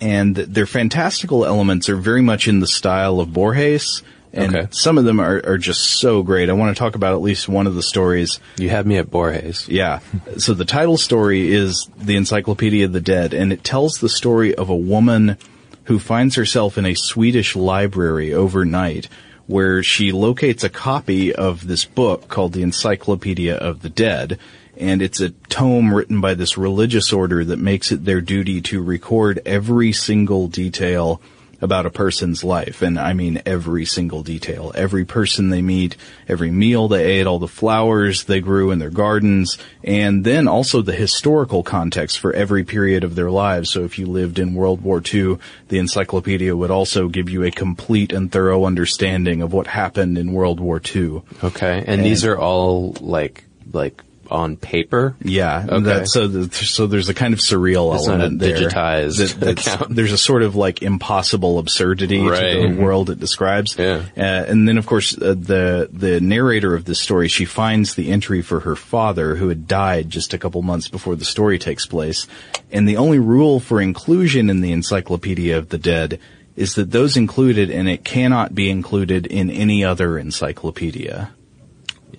And their fantastical elements are very much in the style of Borges. And Okay. some of them are, are just so great. I want to talk about at least one of the stories. You had me at Borges. Yeah. So the title story is The Encyclopedia of the Dead, and it tells the story of a woman who finds herself in a Swedish library overnight where she locates a copy of this book called The Encyclopedia of the Dead. And it's a tome written by this religious order that makes it their duty to record every single detail about a person's life. And I mean every single detail. Every person they meet, every meal they ate, all the flowers they grew in their gardens, and then also the historical context for every period of their lives. So if you lived in World War II, the encyclopedia would also give you a complete and thorough understanding of what happened in World War II. Okay, and, these are all like like on paper. Yeah. Okay. that- so, the, so there's a kind of surreal It's not element a there. digitized That- that's- There's a sort of like impossible absurdity to Right. the world it describes. Yeah. Uh, and then of course uh, the the narrator of this story she finds the entry for her father who had died just a couple months before the story takes place. And the only rule for inclusion in the Encyclopedia of the Dead is that those included and it cannot be included in any other encyclopedia.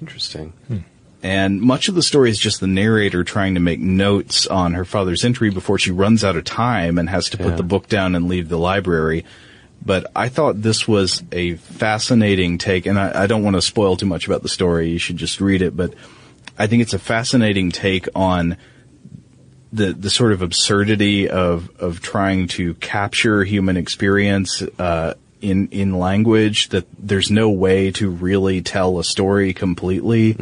Interesting. And much of the story is just the narrator trying to make notes on her father's entry before she runs out of time and has to put Yeah. the book down and leave the library. But I thought this was a fascinating take, and I, I don't want to spoil too much about the story. You should just read it. But I think it's a fascinating take on the the sort of absurdity of of trying to capture human experience uh, in in language that there's no way to really tell a story completely.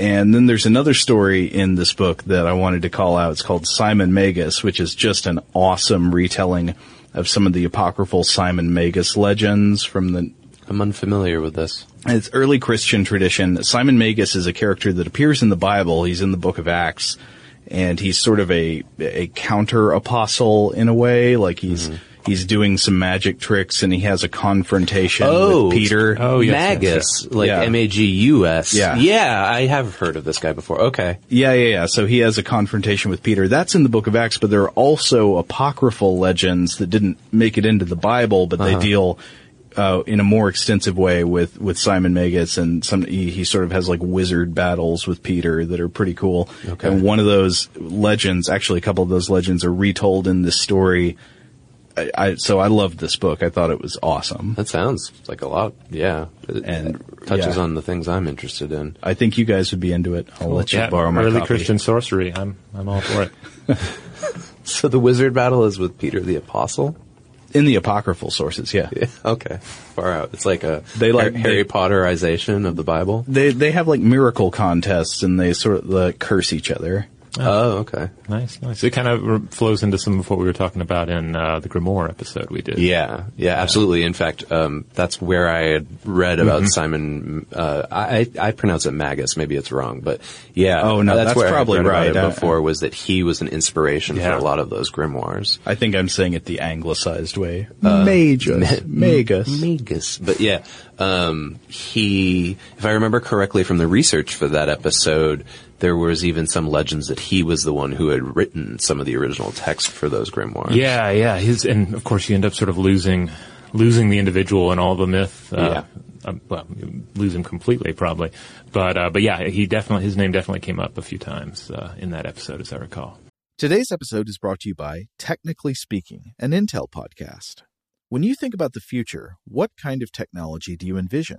And then there's another story in this book that I wanted to call out. It's called Simon Magus, which is just an awesome retelling of some of the apocryphal Simon Magus legends from the I'm unfamiliar with this. it's early Christian tradition. Simon Magus is a character that appears in the Bible. He's in the book of Acts and he's sort of a, a counter apostle in a way. Like he's, Mm-hmm. He's doing some magic tricks and he has a confrontation Oh, with Peter. Oh, yes, Magus, yes, like Yeah. M A G U S. Yeah. yeah, I have heard of this guy before. Okay, Yeah, yeah, yeah. So he has a confrontation with Peter. That's in the book of Acts, but there are also apocryphal legends that didn't make it into the Bible, but they deal uh, in a more extensive way with, with Simon Magus, and some he, he sort of has like wizard battles with Peter that are pretty cool. Okay. And one of those legends, actually, a couple of those legends are retold in this story. I, I so I loved this book. I thought it was awesome. that sounds like a lot. Yeah, it, And, it touches yeah. on the things I'm interested in. I think you guys would be into it. I'll let you Yeah, borrow my early copy. Christian sorcery. I'm I'm all for it. [laughs] So the wizard battle is with Peter the Apostle. in the apocryphal sources. Yeah. Yeah, [laughs] okay, far out. It's like a They like- Har- Harry they- Potterization of the Bible. They they have like miracle contests and they sort of like, curse each other. Oh, okay. Nice, nice. It kind of flows into some of what we were talking about in uh, the Grimoire episode we did. Yeah, yeah, absolutely. In fact, um, that's where I had read about Simon. Uh, I I pronounce it Magus. Maybe it's wrong, but yeah. Oh, no, that's where I had probably read about right. it I- before was that he was an inspiration Yeah. for a lot of those grimoires. I think I'm saying it the anglicized way. [laughs] Magus. Magus. Magus. But yeah, um, he, if I remember correctly from the research for that episode, there was even some legends that he was the one who had written some of the original text for those grimoires. Yeah, yeah. His and of course you end up sort of losing losing the individual and all the myth. Uh, Yeah. uh, well, lose him completely probably, but uh, but yeah, he definitely his name definitely came up a few times uh, in that episode, as I recall. Today's episode is brought to you by Technically Speaking, an Intel podcast. When you think about the future, what kind of technology do you envision?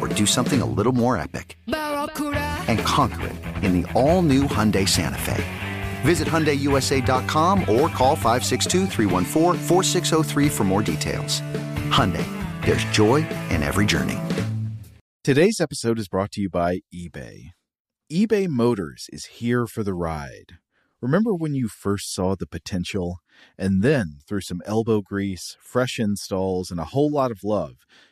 or do something a little more epic? And conquer it in the all new Hyundai Santa Fe. Visit HyundaiUSA.com or call 562-314-4603 for more details. Hyundai, there's joy in every journey. Today's episode is brought to you by eBay. eBay Motors is here for the ride. Remember when you first saw the potential? And then, through some elbow grease, fresh installs, and a whole lot of love,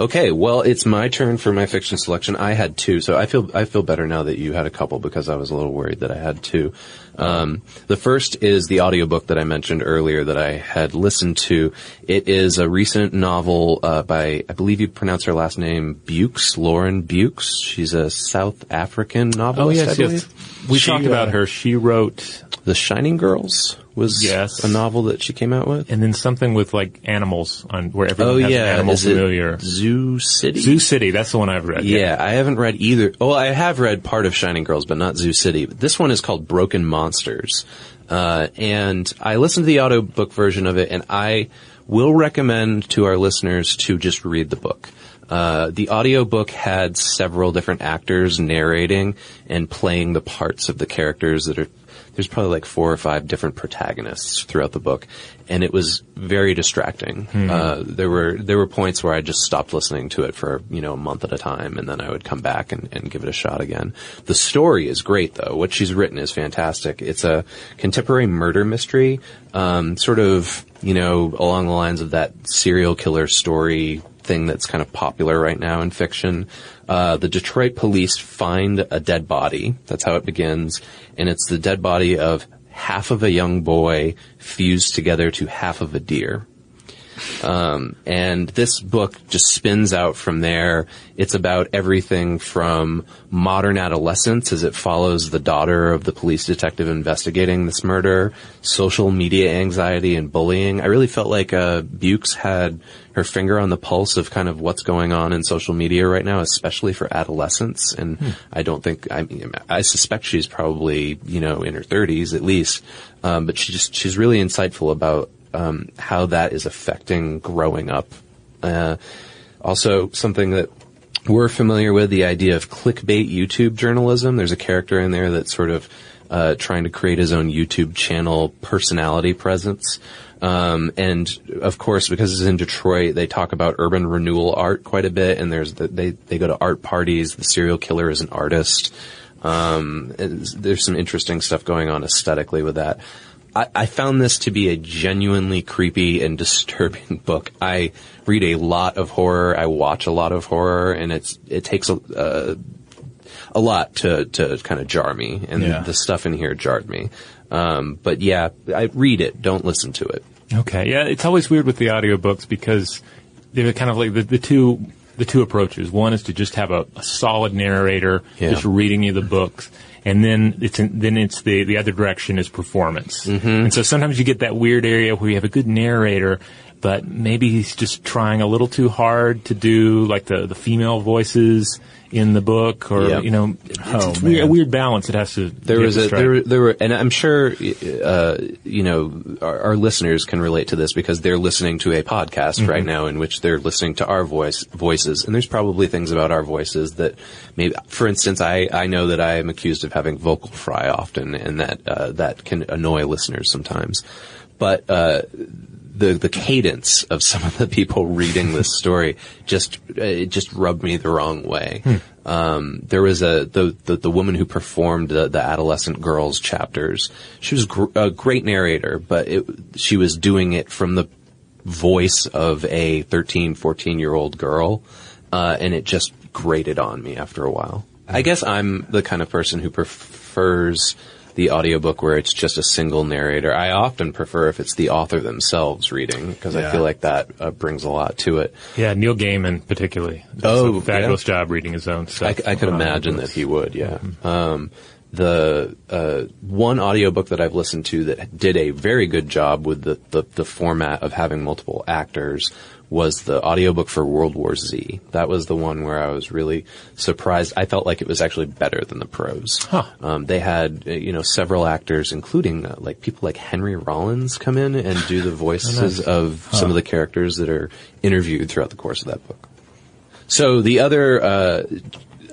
Okay, well, it's my turn for my fiction selection. I had two, so I feel I feel better now that you had a couple because I was a little worried that I had two. Um, the first is the audiobook that I mentioned earlier that I had listened to. It is a recent novel uh, by I believe you pronounce her last name Beukes, Lauren Beukes. She's a South African novelist. Oh yes, I yes. We She, talked uh, about her. She wrote, The Shining Girls was Yes. a novel that she came out with. and then something with like animals on where everyone Oh has yeah, an animal is familiar. Zoo City? Zoo City. That's the one I've read. Yeah, I haven't read either. Well, I have read part of Shining Girls, but not Zoo City. But this one is called Broken Monsters. Uh, and I listened to the audiobook version of it, and I will recommend to our listeners to just read the book. Uh, the audiobook had several different actors narrating and playing the parts of the characters that are there's probably like four or five different protagonists throughout the book, and it was very distracting. Uh, there were there were points where I just stopped listening to it for you know a month at a time, and then I would come back and, and give it a shot again. The story is great though. What she's written is fantastic. It's a contemporary murder mystery, um, sort of you know along the lines of that serial killer story thing that's kind of popular right now in fiction. Uh, the Detroit police find a dead body. That's how it begins. And it's the dead body of half of a young boy fused together to half of a deer. Um, and this book just spins out from there. It's about everything from modern adolescence as it follows the daughter of the police detective investigating this murder, social media anxiety and bullying. I really felt like uh, Bukes had her finger on the pulse of kind of what's going on in social media right now, especially for adolescents. And I don't think I mean I suspect she's probably you know in her 30s at least, um, but she just she's really insightful about um, how that is affecting growing up. Uh, also, something that we're familiar with the idea of clickbait YouTube journalism. There's a character in there that sort of uh, trying to create his own YouTube channel personality presence. Um, and of course, because it's in Detroit, they talk about urban renewal art quite a bit. And there's the, they they go to art parties. The serial killer is an artist. Um, there's some interesting stuff going on aesthetically with that. I, I found this to be a genuinely creepy and [laughs] disturbing book. I read a lot of horror. I watch a lot of horror, and it's it takes a uh, a lot to to kind of jar me, and Yeah. the stuff in here jarred me. Um, but yeah, I read it. Don't listen to it. Okay. Yeah, it's always weird with the audiobooks because they're kind of like the, the two the two approaches. One is to just have a, a solid narrator Yeah. just reading you the books. And then it's in, then it's the the other direction is performance. Mm-hmm. And so sometimes you get that weird area where you have a good narrator, but maybe he's just trying a little too hard to do like the the female voices in the book, or Yeah. you know, it's, Oh, it's weird, a weird balance. It has to. There was a there there were and I'm sure uh, you know our, our listeners can relate to this because they're listening to a podcast right now in which they're listening to our voice voices and there's probably things about our voices that maybe for instance I I know that I am accused of having vocal fry often and that uh, that can annoy listeners sometimes but uh, the the cadence of some of the people reading this [laughs] story just it just rubbed me the wrong way. Um, there was a the, the the woman who performed the, the adolescent girls chapters. She was gr- a great narrator, but it, she was doing it from the voice of a 13, 14 year old girl, uh, and it just grated on me after a while. I guess I'm the kind of person who prefers the audiobook where it's just a single narrator. I often prefer if it's the author themselves reading because I feel like that uh, brings a lot to it. Yeah, Neil Gaiman particularly. does Oh, a fabulous yeah. job reading his own I, stuff. c- I could imagine that he would, yeah. Um, the uh, one audiobook that I've listened to that did a very good job with the, the, the format of having multiple actors was the audiobook for World War Z. That was the one where I was really surprised. I felt like it was actually better than the prose. Huh. Um, they had, uh, you know, several actors, including uh, like people like Henry Rollins come in and do the [laughs] voices of some of the characters that are interviewed throughout the course of that book. So the other uh,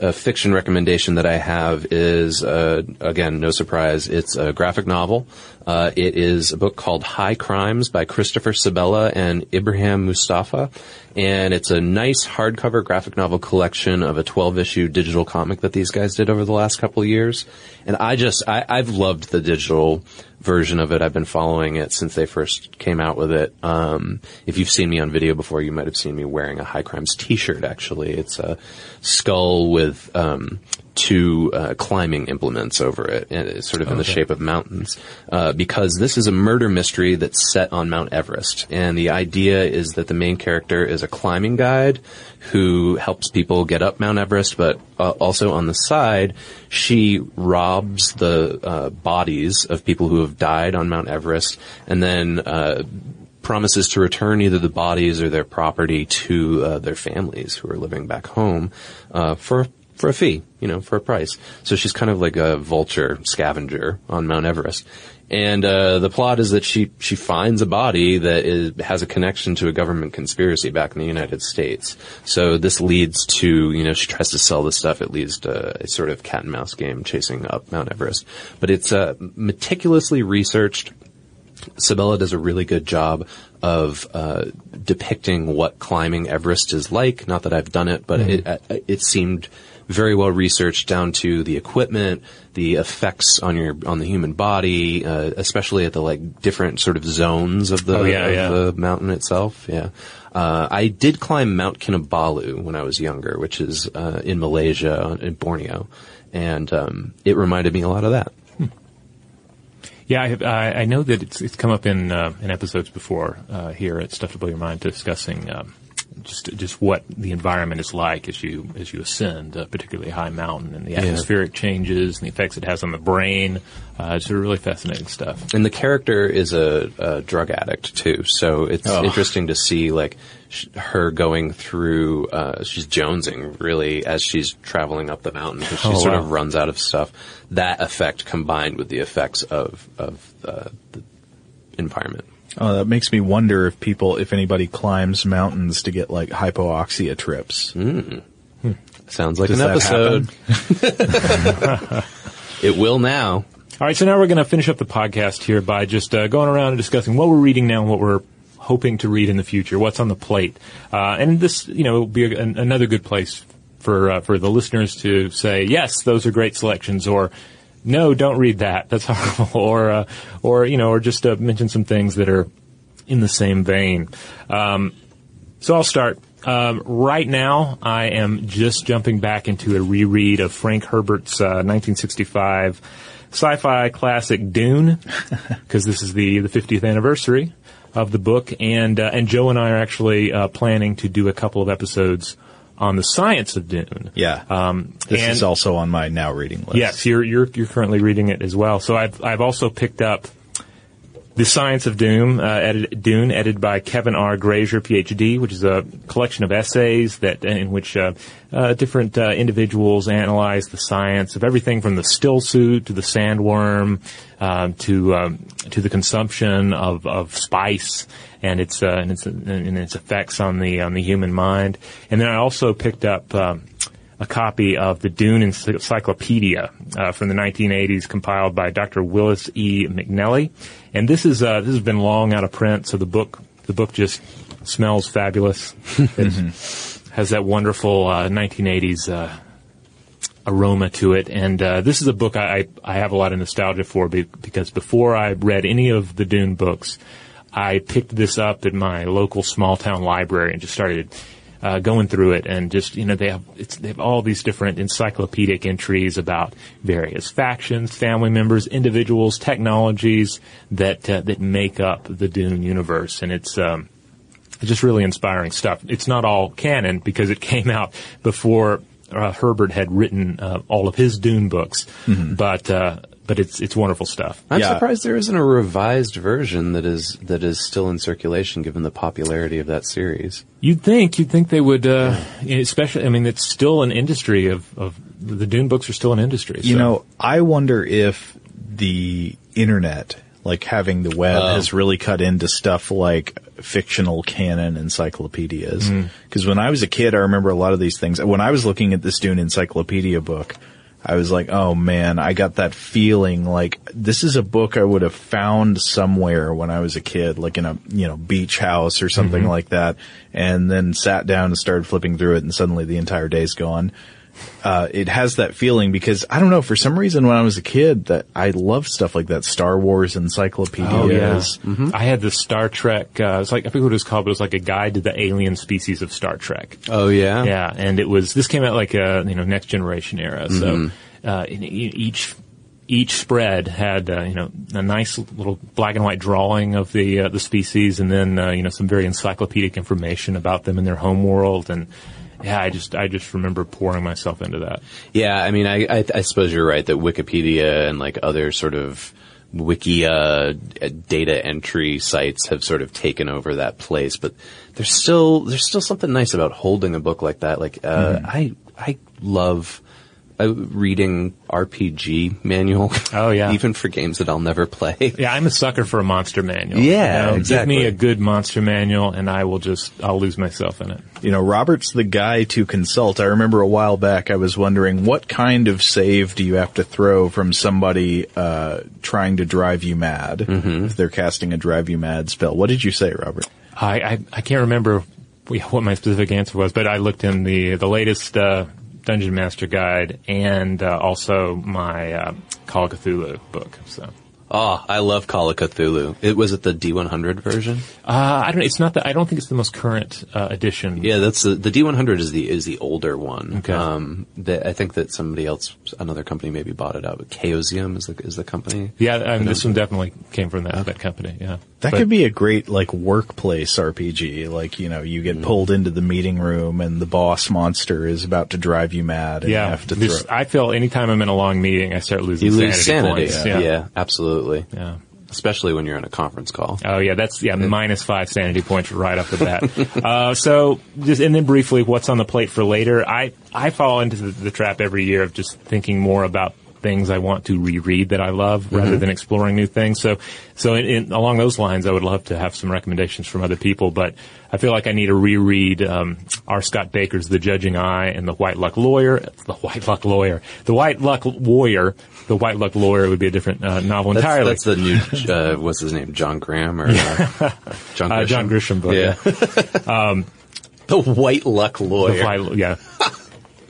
uh, fiction recommendation that I have is, uh, again, no surprise, it's a graphic novel. Uh, it is a book called High Crimes by Christopher Sebela and Ibrahim Moustafa, and it's a nice hardcover graphic novel collection of a 12-issue digital comic that these guys did over the last couple of years. And I just, I, I've loved the digital version of it. I've been following it since they first came out with it. Um, if you've seen me on video before, you might have seen me wearing a High Crimes T-shirt. Actually, it's a skull with um, two uh, climbing implements over it, it's sort of in the shape of mountains. Uh, because this is a murder mystery that's set on Mount Everest, and the idea is that the main character is a climbing guide who helps people get up Mount Everest, but uh, also on the side, she robs the uh, bodies of people who have died on Mount Everest, and then uh, promises to return either the bodies or their property to uh, their families who are living back home uh, for for a fee, you know, for a price. So she's kind of like a vulture scavenger on Mount Everest. And uh, the plot is that she she finds a body that is, has a connection to a government conspiracy back in the United States. So this leads to you know she tries to sell this stuff. It leads to a sort of cat and mouse game chasing up Mount Everest. But it's uh, meticulously researched. Sebela does a really good job of uh, depicting what climbing Everest is like. Not that I've done it, but it uh, it seemed very well researched down to the equipment, the effects on your on the human body, uh, especially at the like different sort of zones of the, Oh, yeah, of yeah. the mountain itself. Yeah. Uh, I did climb Mount Kinabalu when I was younger, which is uh, in Malaysia, in Borneo, and um, it reminded me a lot of that. Yeah, I, have, I, I know that it's, it's come up in uh, in episodes before uh, here at Stuff to Blow Your Mind, discussing um, just just what the environment is like as you as you ascend, a particularly high mountain, and the atmospheric changes and the effects it has on the brain. Uh, it's really fascinating stuff. And the character is a, a drug addict too, so it's Oh. interesting to see like sh- her going through. Uh, she's jonesing really as she's traveling up the mountain because she Oh, sort wow. of runs out of stuff. That effect combined with the effects of of uh, the environment. Oh, that makes me wonder if people, if anybody climbs mountains to get like hypoxia trips. Sounds like Does an episode. [laughs] it will now. All right, so now we're going to finish up the podcast here by just uh, going around and discussing what we're reading now and what we're hoping to read in the future, what's on the plate. Uh, and this, you know, will be a, an, another good place for uh, for the listeners to say, yes, those are great selections, or no, don't read that, that's [laughs] horrible, or uh, or you know, or just uh, mention some things that are in the same vein. Um, so I'll start. Um, right now, I am just jumping back into a reread of Frank Herbert's uh, 1965 sci-fi classic Dune, [laughs] because this is the the 50th anniversary of the book, and uh, and Joe and I are actually uh, planning to do a couple of episodes on the science of Dune. Yeah. Um, this and- is also on my now reading list. Yes, you're you're you're currently reading it as well. So I've I've also picked up the Science of Doom, uh, edited, Dune, edited by Kevin R. Grazier, PhD, which is a collection of essays that in which uh, uh, different uh, individuals analyze the science of everything from the still suit to the sandworm um, to um, to the consumption of, of spice and its uh, and its and its effects on the on the human mind. And then I also picked up. Um, a copy of the Dune Encyclopedia uh, from the 1980s, compiled by Dr. Willis E. McNelly. And this is uh, this has been long out of print, so the book the book just smells fabulous. [laughs] it has that wonderful uh, 1980s uh, aroma to it. And uh, this is a book I, I I have a lot of nostalgia for because before I read any of the Dune books, I picked this up at my local small town library and just started uh, going through it and just you know they have it's, they have all these different encyclopedic entries about various factions, family members, individuals, technologies that uh, that make up the Dune universe, and it's. Um, it's just really inspiring stuff. It's not all canon because it [laughs] came out before uh, Herbert had written uh, all of his Dune books, but uh, but it's it's wonderful stuff. I'm Yeah. surprised there isn't a revised version that is that is still in circulation, given the popularity of that series. You'd think you'd think they would, uh, especially. I mean, it's still an industry of, of the Dune books are still an industry. You know, I wonder if the internet, like having the web, has really cut into stuff like fictional canon encyclopedias. Because when I was a kid, I remember a lot of these things. When I was looking at this Dune encyclopedia book, I was like, oh man, I got that feeling like this is a book I would have found somewhere when I was a kid, like in a, you know, beach house or something mm-hmm. like that. And then sat down and started flipping through it and suddenly the entire day's gone. Uh, it has that feeling because I don't know for some reason when I was a kid that I loved stuff like that Star Wars encyclopedias. Oh, I had the Star Trek. Uh, it's like I forget what it was called, but it was like a guide to the alien species of Star Trek. Oh yeah. Yeah, and it was this came out like a you know next generation era. So Mm-hmm. uh, in, in each each spread had uh, you know a nice little black and white drawing of the uh, the species, and then uh, you know some very encyclopedic information about them in their home world. And yeah, I just I just remember pouring myself into that. Yeah, I mean, I, I, I suppose you're right that Wikipedia and like other sort of wiki uh, data entry sites have sort of taken over that place, but there's still there's still something nice about holding a book like that. Like uh, I I love. Uh, reading RPG manual. Oh, yeah. even for games that I'll never play. Yeah, I'm a sucker for a monster manual. Yeah, You know, exactly. Give me a good monster manual, and I will just I'll lose myself in it. You know, Robert's the guy to consult. I remember a while back I was wondering what kind of save do you have to throw from somebody uh, trying to drive you mad if they're casting a drive you mad spell. What did you say, Robert? I, I, I can't remember what my specific answer was, but I looked in the the latest uh, Dungeon Master Guide and uh, also my uh, Call of Cthulhu book. So Oh, I love Call of Cthulhu. It was it the D100 version? uh, I don't. It's not that. I don't think it's the most current uh, edition. Yeah, that's the, the D100 is the is the older one. Okay. Um, the, I think that somebody else, another company, maybe bought it out. But Chaosium is the is the company. Yeah, um, this one definitely came from that that company. Yeah, That But- could be a great like workplace RPG. Like you know, you get pulled into the meeting room and the boss monster is about to drive you mad, and you Yeah, have to this- throw. I feel anytime I'm in a long meeting, I start losing You sanity, lose sanity. points. Yeah. absolutely. Yeah. Especially when you're in a conference call. Oh yeah, that's yeah minus five sanity points right off the bat. [laughs] uh, so just and then briefly, what's on the plate for later? I I fall into the, the trap every year of just thinking more about things I want to reread that I love rather than exploring new things. So so in, in, along those lines, I would love to have some recommendations from other people, but I feel like I need to reread um, R. Scott Bakker's The Judging Eye and The White Luck Lawyer. The White Luck Lawyer, The White Luck Warrior. The White Luck Lawyer would be a different uh, novel That's, entirely. that's the new. Uh, what's his name? John Graham or [laughs] uh, John Uh, Grisham? John Grisham book. Yeah. [laughs] the White Luck Lawyer. White, yeah.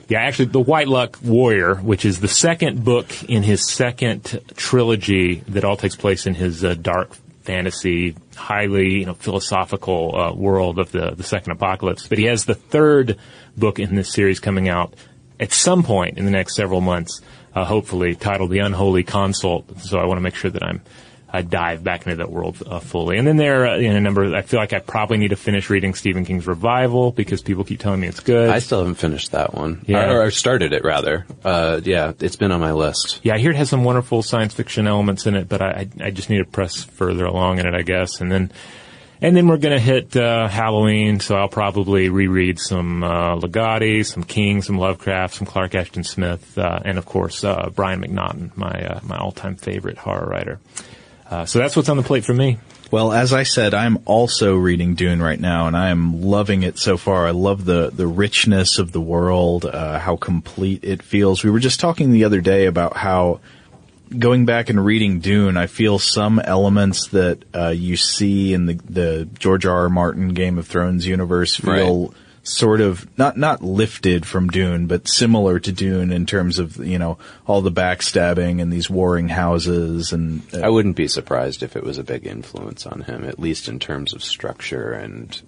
Yeah, actually, The White Luck Warrior, which is the second book in his second trilogy that all takes place in his uh, dark fantasy, highly you know, philosophical uh, world of the, the second apocalypse. But he has the third book in this series coming out at some point in the next several months, uh, hopefully, titled The Unholy Consult. So I want to make sure that I'm I dive back into that world uh, fully. And then there are uh, you know, a number. I feel like I probably need to finish reading Stephen King's Revival because people keep telling me it's good. I still haven't finished that one. Yeah. Or, or started it rather. Uh, yeah, it's been on my list. Yeah, I hear it has some wonderful science fiction elements in it, but I I just need to press further along in it, I guess. And then, and then we're gonna hit uh, Halloween, so I'll probably reread some uh, some King, some Lovecraft, some Clark Ashton Smith, uh, and of course uh, Brian McNaughton, my uh, my all time favorite horror writer. Uh, so that's what's on the plate for me. Well, as I said, I'm also reading Dune right now, and I am loving it so far. I love the the richness of the world, how complete it feels. We were just talking the other day about how going back and reading Dune, I feel some elements that uh, you see in the the George R. R. Martin Game of Thrones universe feel. Sort of not not lifted from Dune, but similar to Dune in terms of you know all the backstabbing and these warring houses and uh, I wouldn't be surprised if it was a big influence on him, at least in terms of structure and,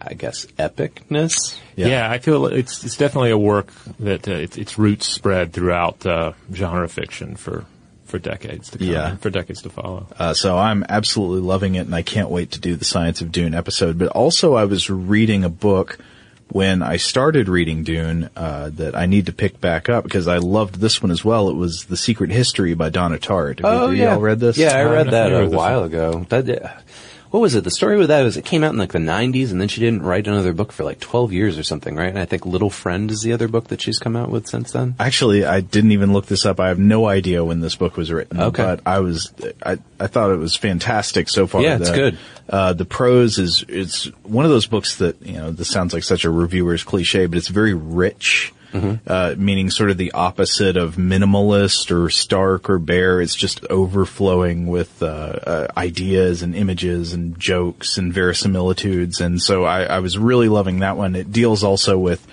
I guess, epicness. Yeah, I feel it's it's definitely a work that uh, its, its roots spread throughout uh, genre fiction for for decades to come, Yeah. for decades to follow. Uh, so I'm absolutely loving it, and I can't wait to do the Science of Dune episode. But also, I was reading a book when I started reading Dune uh, that I need to pick back up because I loved this one as well. It was The Secret History by Donna Tartt. Have you, y'all read this? Oh, Yeah, I read that a with this while ago. That, what was it? The story with that was it came out in like the 90s and then she didn't write another book for like 12 years or something, right? And I think Little Friend is the other book that she's come out with since then. Actually, I didn't even look this up. I have no idea when this book was written. Okay. But I was, I, I thought it was fantastic so far. Yeah, it's The- good. Uh, the prose is, it's one of those books that, you know, this sounds like such a reviewer's cliche, but it's very rich. Uh, meaning sort of the opposite of minimalist or stark or bare. It's just overflowing with uh, uh, ideas and images and jokes and verisimilitudes. And so I, I was really loving that one. It deals also with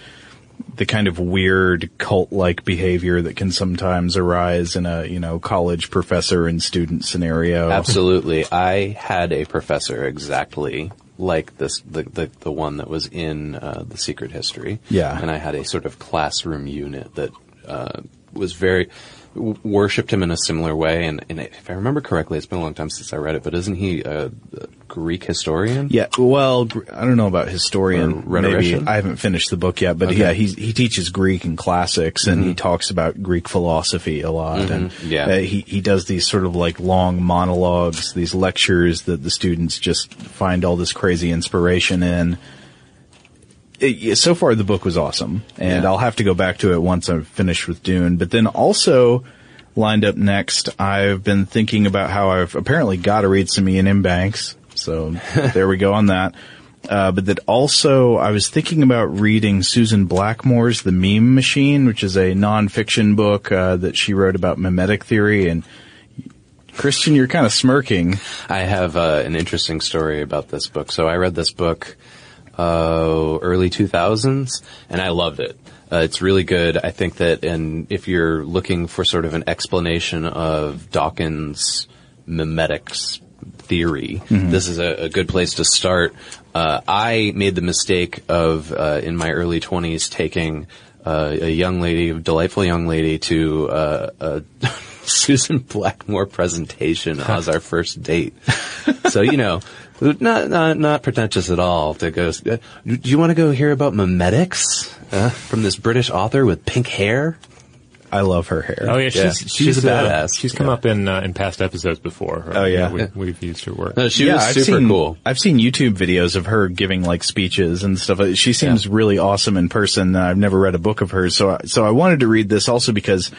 the kind of weird cult-like behavior that can sometimes arise in a you know college professor and student scenario. Absolutely. I had a professor exactly like this, the, the, the one that was in, uh, the secret history. Yeah. And I had a sort of classroom unit that, uh, was very, w- worshipped him in a similar way. And, and if I remember correctly, it's been a long time since I read it, but isn't he a, a Greek historian? Yeah, well, I don't know about historian. Maybe? I haven't finished the book yet, but Okay. yeah, he he teaches Greek and classics, and he talks about Greek philosophy a lot. And Yeah. uh, he he does these sort of like long monologues, these lectures that the students just find all this crazy inspiration in. It, so far, the book was awesome, and Yeah. I'll have to go back to it once I'm finished with Dune. But then also lined up next, I've been thinking about how I've apparently got to read some Iain M. Banks. So [laughs] there we go on that. Uh, but that also, I was thinking about reading Susan Blackmore's The Meme Machine, which is a nonfiction book uh, that she wrote about memetic theory. And Christian, you're kind of smirking. I have uh, an interesting story about this book. So I read this book uh, early 2000s, and I loved it. Uh, it's really good. I think that, and if you're looking for sort of an explanation of Dawkins' memetics theory, this is a, a good place to start. Uh, I made the mistake of uh, in my early 20s taking uh, a young lady, a delightful young lady, to uh, a [laughs] Susan Blackmore presentation as our first date. [laughs] so you know, not not not pretentious at all to go. uh, Do you want to go hear about memetics uh, from this British author with pink hair? I love her hair. Oh yeah, Yeah. she's She's a uh, badass. she's come Yeah. up in uh, in past episodes before. Oh, yeah. we, Yeah. we've used her work. No, she yeah, was I've super seen, cool. I've seen YouTube videos of her giving like speeches and stuff. She seems really awesome in person. I've never read a book of hers, so I, so I wanted to read this also because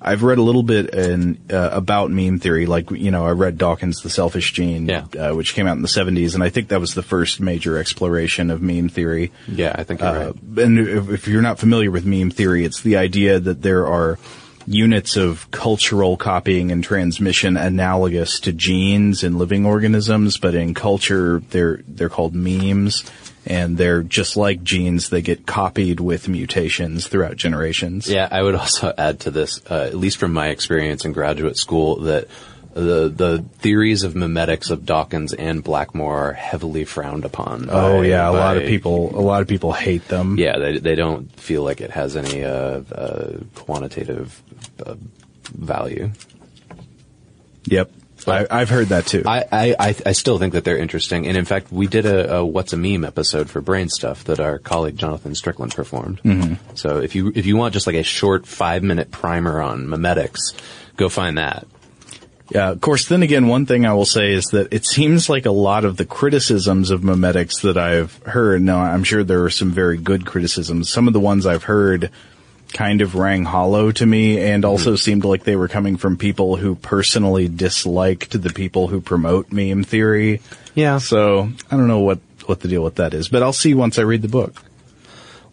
I've read a little bit in uh, about meme theory. Like you know, I read Dawkins' The Selfish Gene, Yeah. uh, which came out in the '70s, and I think that was the first major exploration of meme theory. Yeah, I think you're Uh, right. and if, if you're not familiar with meme theory, it's the idea that there are units of cultural copying and transmission analogous to genes in living organisms, but in culture they're they're called memes, and they're just like genes. They get copied with mutations throughout generations. Yeah, I would also add to this, uh, at least from my experience in graduate school, that the the theories of memetics of Dawkins and Blackmore are heavily frowned upon. Oh yeah, a lot of people a lot of people hate them. Yeah, they they don't feel like it has any uh, uh, quantitative uh, value. Yep. I, I've heard that too. I, I, I, still think that they're interesting, and in fact, we did a, a "What's a Meme" episode for Brain Stuff that our colleague Jonathan Strickland performed. Mm-hmm. So if you if you want just like a short five minute primer on memetics, go find that. Yeah, of course, then again, one thing I will say is that it seems like a lot of the criticisms of memetics that I've heard, now I'm sure there are some very good criticisms, some of the ones I've heard kind of rang hollow to me and hmm. also seemed like they were coming from people who personally disliked the people who promote meme theory. Yeah. So, I don't know what, what the deal with that is, but I'll see once I read the book.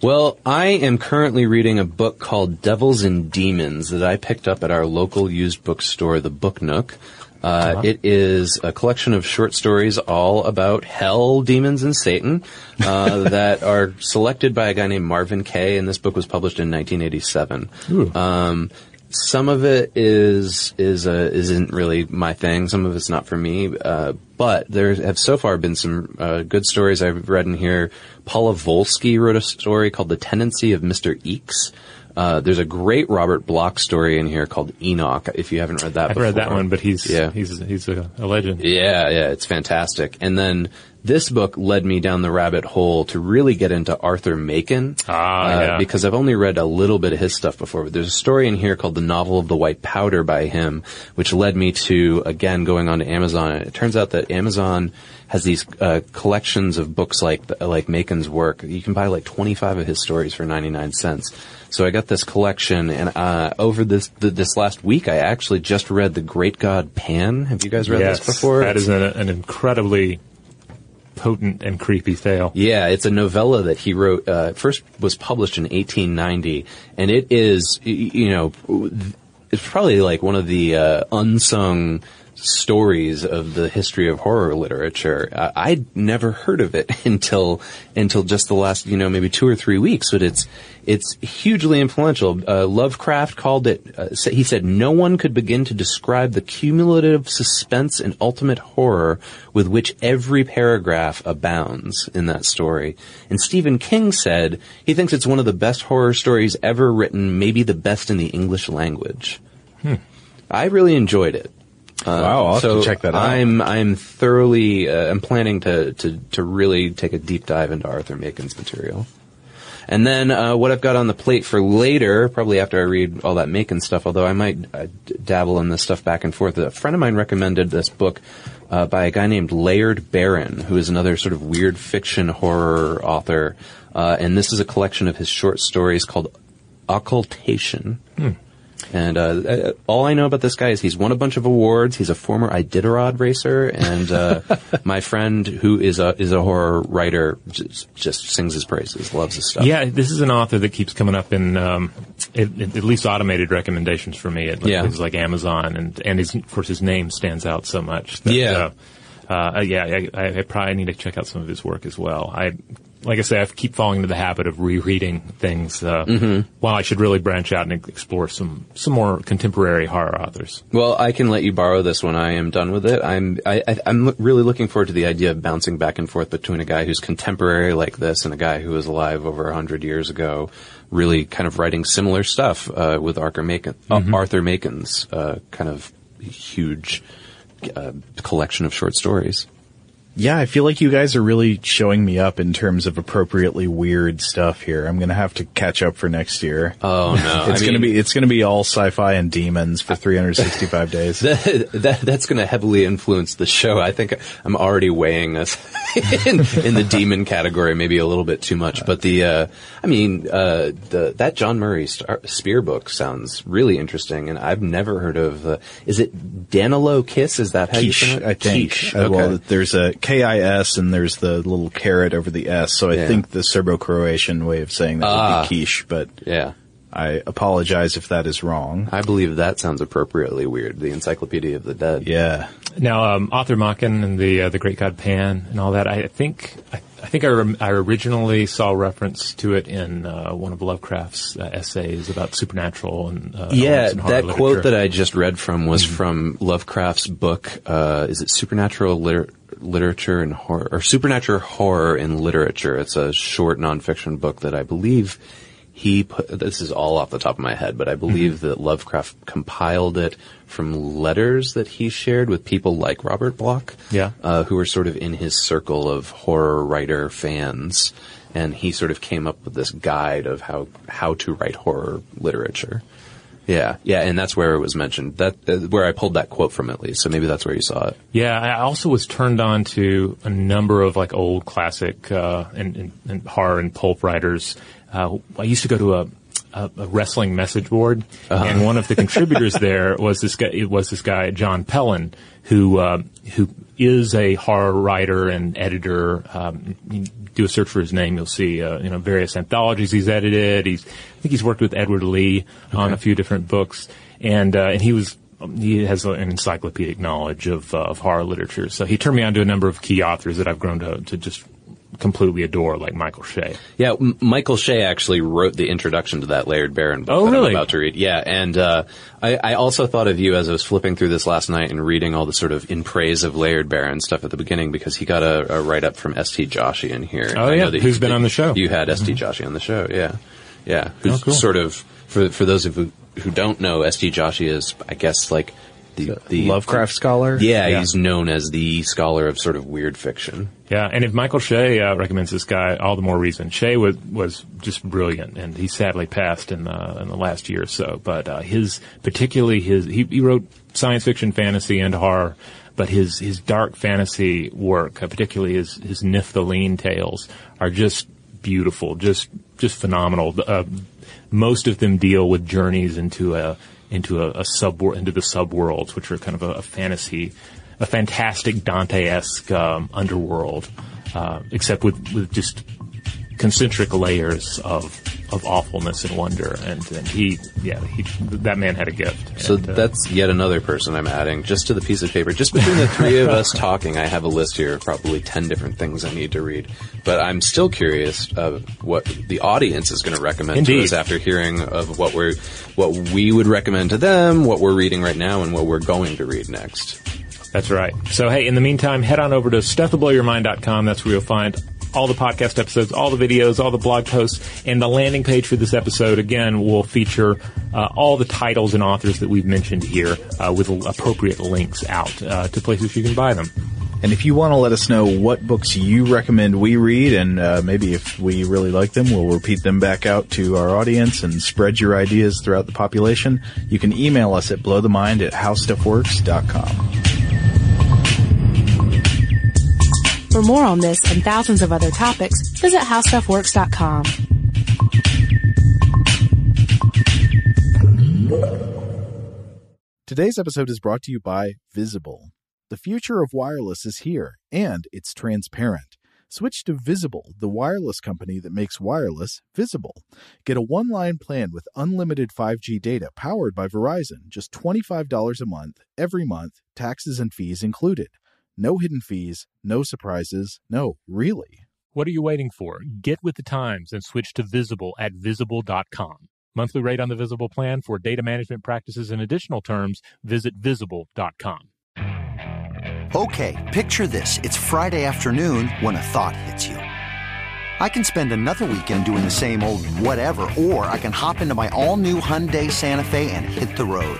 Well, I am currently reading a book called Devils and Demons that I picked up at our local used bookstore, the Book Nook. Uh, It is a collection of short stories all about hell, demons, and Satan uh, [laughs] that are selected by a guy named Marvin Kaye, and this book was published in 1987. Um, some of it is is uh, isn't really my thing. Some of it's not for me. Uh, but there have so far been some uh, good stories I've read in here. Paula Volsky wrote a story called "The Tendency of Mr. Eeks." Uh, there's a great Robert Bloch story in here called Enoch. If you haven't read that, I've before. read that one, but he's Yeah. he's he's a, a legend. Yeah, yeah, it's fantastic. And then this book led me down the rabbit hole to really get into Arthur Machen. Ah, uh, yeah. Because I've only read a little bit of his stuff before, but there's a story in here called The Novel of the White Powder by him, which led me to, again, going on to Amazon. It turns out that Amazon has these uh, collections of books like like Machen's work. You can buy like 25 of his stories for 99 cents. So I got this collection, and uh, over this th- this last week, I actually just read The Great God Pan. Have you guys read yes, this before? that is an, an incredibly potent and creepy tale. Yeah, it's a novella that he wrote. Uh, first was published in 1890, and it is, you know, it's probably like one of the uh, unsung stories of the history of horror literature. Uh, I'd never heard of it [laughs] until until just the last, you know, maybe two or three weeks. But it's it's hugely influential. Uh, Lovecraft called it. Uh, he said no one could begin to describe the cumulative suspense and ultimate horror with which every paragraph abounds in that story. And Stephen King said he thinks it's one of the best horror stories ever written, maybe the best in the English language. Hmm. I really enjoyed it. Uh, Wow, I'll so check that out. I'm I'm thoroughly uh, I'm planning to, to to really take a deep dive into Arthur Machen's material. And then uh, what I've got on the plate for later, probably after I read all that Machen stuff, although I might uh, dabble in this stuff back and forth. A friend of mine recommended this book uh, by a guy named Laird Barron, who is another sort of weird fiction horror author. Uh, and this is a collection of his short stories called Occultation. And uh, uh, all I know about this guy is he's won a bunch of awards. He's a former Iditarod racer, and uh, [laughs] my friend who is a is a horror writer just, just sings his praises, loves his stuff. Yeah, this is an author that keeps coming up in um, at, at least automated recommendations for me at like, Yeah. places like Amazon, and and his, of course his name stands out so much. That, Yeah. uh, uh, yeah, I, I, I probably need to check out some of his work as well. I, like I say, I keep falling into the habit of rereading things. Uh, Mm-hmm. While I should really branch out and explore some some more contemporary horror authors. Well, I can let you borrow this when I am done with it. I'm I, I, I'm really looking forward to the idea of bouncing back and forth between a guy who's contemporary like this and a guy who was alive over a hundred years ago, really kind of writing similar stuff uh, with Arthur Machen, uh, Arthur Machen's uh, kind of huge uh, collection of short stories. Yeah, I feel like you guys are really showing me up in terms of appropriately weird stuff here. I'm gonna have to catch up for next year. Oh no, [laughs] it's I gonna be it's gonna be all sci-fi and demons for 365 days. [laughs] that, that that's going to heavily influence the show. I think I'm already weighing us [laughs] in, in the demon category, maybe a little bit too much. But the, uh, I mean, uh, the that John Murray Star- Spear book sounds really interesting, and I've never heard of. Uh, is it Danilo Kiss? Is that how Quiche, you pronounce I think. Quiche. Uh, Okay. Well, there's a K-I-S and there's the little caret over the S. So I Yeah. think the Serbo-Croatian way of saying that Ah. would be quiche, but yeah. I apologize if that is wrong. I believe that sounds appropriately weird. The Encyclopedia of the Dead. Yeah. Now, um, Arthur Machen and the uh, the Great God Pan and all that. I think I, I think I, rem- I originally saw reference to it in uh, one of Lovecraft's uh, essays about supernatural and uh, Yeah, elements in horror that literature. quote that I just read from was from Lovecraft's book. Uh, is it Supernatural Liter- Literature and Horror, or Supernatural Horror in Literature? It's a short nonfiction book that I believe he put. This is all off the top of my head, but I believe that Lovecraft compiled it from letters that he shared with people like Robert Bloch, Yeah. uh, who were sort of in his circle of horror writer fans. And he sort of came up with this guide of how, how to write horror literature. Yeah, yeah, and that's where it was mentioned. That uh, where I pulled that quote from, at least. So maybe that's where you saw it. Yeah, I also was turned on to a number of like old classic uh, and, and, and horror and pulp writers. Uh, I used to go to a, a, a wrestling message board, and one of the contributors there was this guy. It was this guy John Pelan, who uh, who is a horror writer and editor. Um, do a search for his name, you'll see uh, you know various anthologies he's edited. He's I think he's worked with Edward Lee on a few different books, and uh, and he was he has an encyclopedic knowledge of, uh, of horror literature. So he turned me on to a number of key authors that I've grown to, to just completely adore, like Michael Shea. Yeah, M- Michael Shea actually wrote the introduction to that Laird Barron book Oh, that really? I'm about to read. Yeah, and uh, I, I also thought of you as I was flipping through this last night and reading all the sort of in praise of Laird Barron stuff at the beginning because he got a, a write up from S. T. Joshi in here. Oh, yeah. Who's you- been on the show. You had S. T. Joshi on the show. Yeah, yeah. Who's Oh, cool. sort of for for those of you who don't know, S. T. Joshi is I guess like the the Lovecraft scholar? Yeah, Yeah. he's known as the scholar of sort of weird fiction. Yeah, and if Michael Shea uh, recommends this guy, all the more reason. Shea was was just brilliant, and he sadly passed in the in the last year or so. But uh, his, particularly his, he, he wrote science fiction, fantasy, and horror. But his his dark fantasy work, uh, particularly his his Nifft the Lean tales, are just beautiful, just just phenomenal. Uh, most of them deal with journeys into a into a, a sub into the subworlds, which are kind of a, a fantasy, a fantastic Dante-esque um, underworld, uh, except with with just concentric layers of of awfulness and wonder. And, and he, yeah, he, that man had a gift. So And, uh, that's yet another person I'm adding just to the piece of paper. Just between the three of us talking, I have a list here of probably 10 different things I need to read. But I'm still curious of what the audience is going to recommend Indeed. to us after hearing of what we're, what we would recommend to them, what we're reading right now, and what we're going to read next. That's right. So, hey, in the meantime, head on over to stufftoblowyourmind.com. That's where you'll find all the podcast episodes, all the videos, all the blog posts, and the landing page for this episode. Again, will feature uh, all the titles and authors that we've mentioned here uh, with appropriate links out uh, to places you can buy them. And if you want to let us know what books you recommend we read, and uh, maybe if we really like them, we'll repeat them back out to our audience and spread your ideas throughout the population, you can email us at blowthemind at howstuffworks.com. For more on this and thousands of other topics, visit howstuffworks.com. Today's episode is brought to you by Visible. The future of wireless is here, and it's transparent. Switch to Visible, the wireless company that makes wireless visible. Get a one line plan with unlimited 5G data powered by Verizon, just $25 a month, every month, taxes and fees included. No hidden fees, no surprises, no, really. What are you waiting for? Get with the times and switch to Visible at visible.com. Monthly rate on the Visible plan for data management practices and additional terms, visit visible.com. Okay, picture this. It's Friday afternoon when a thought hits you. I can spend another weekend doing the same old whatever, or I can hop into my all new Hyundai Santa Fe and hit the road.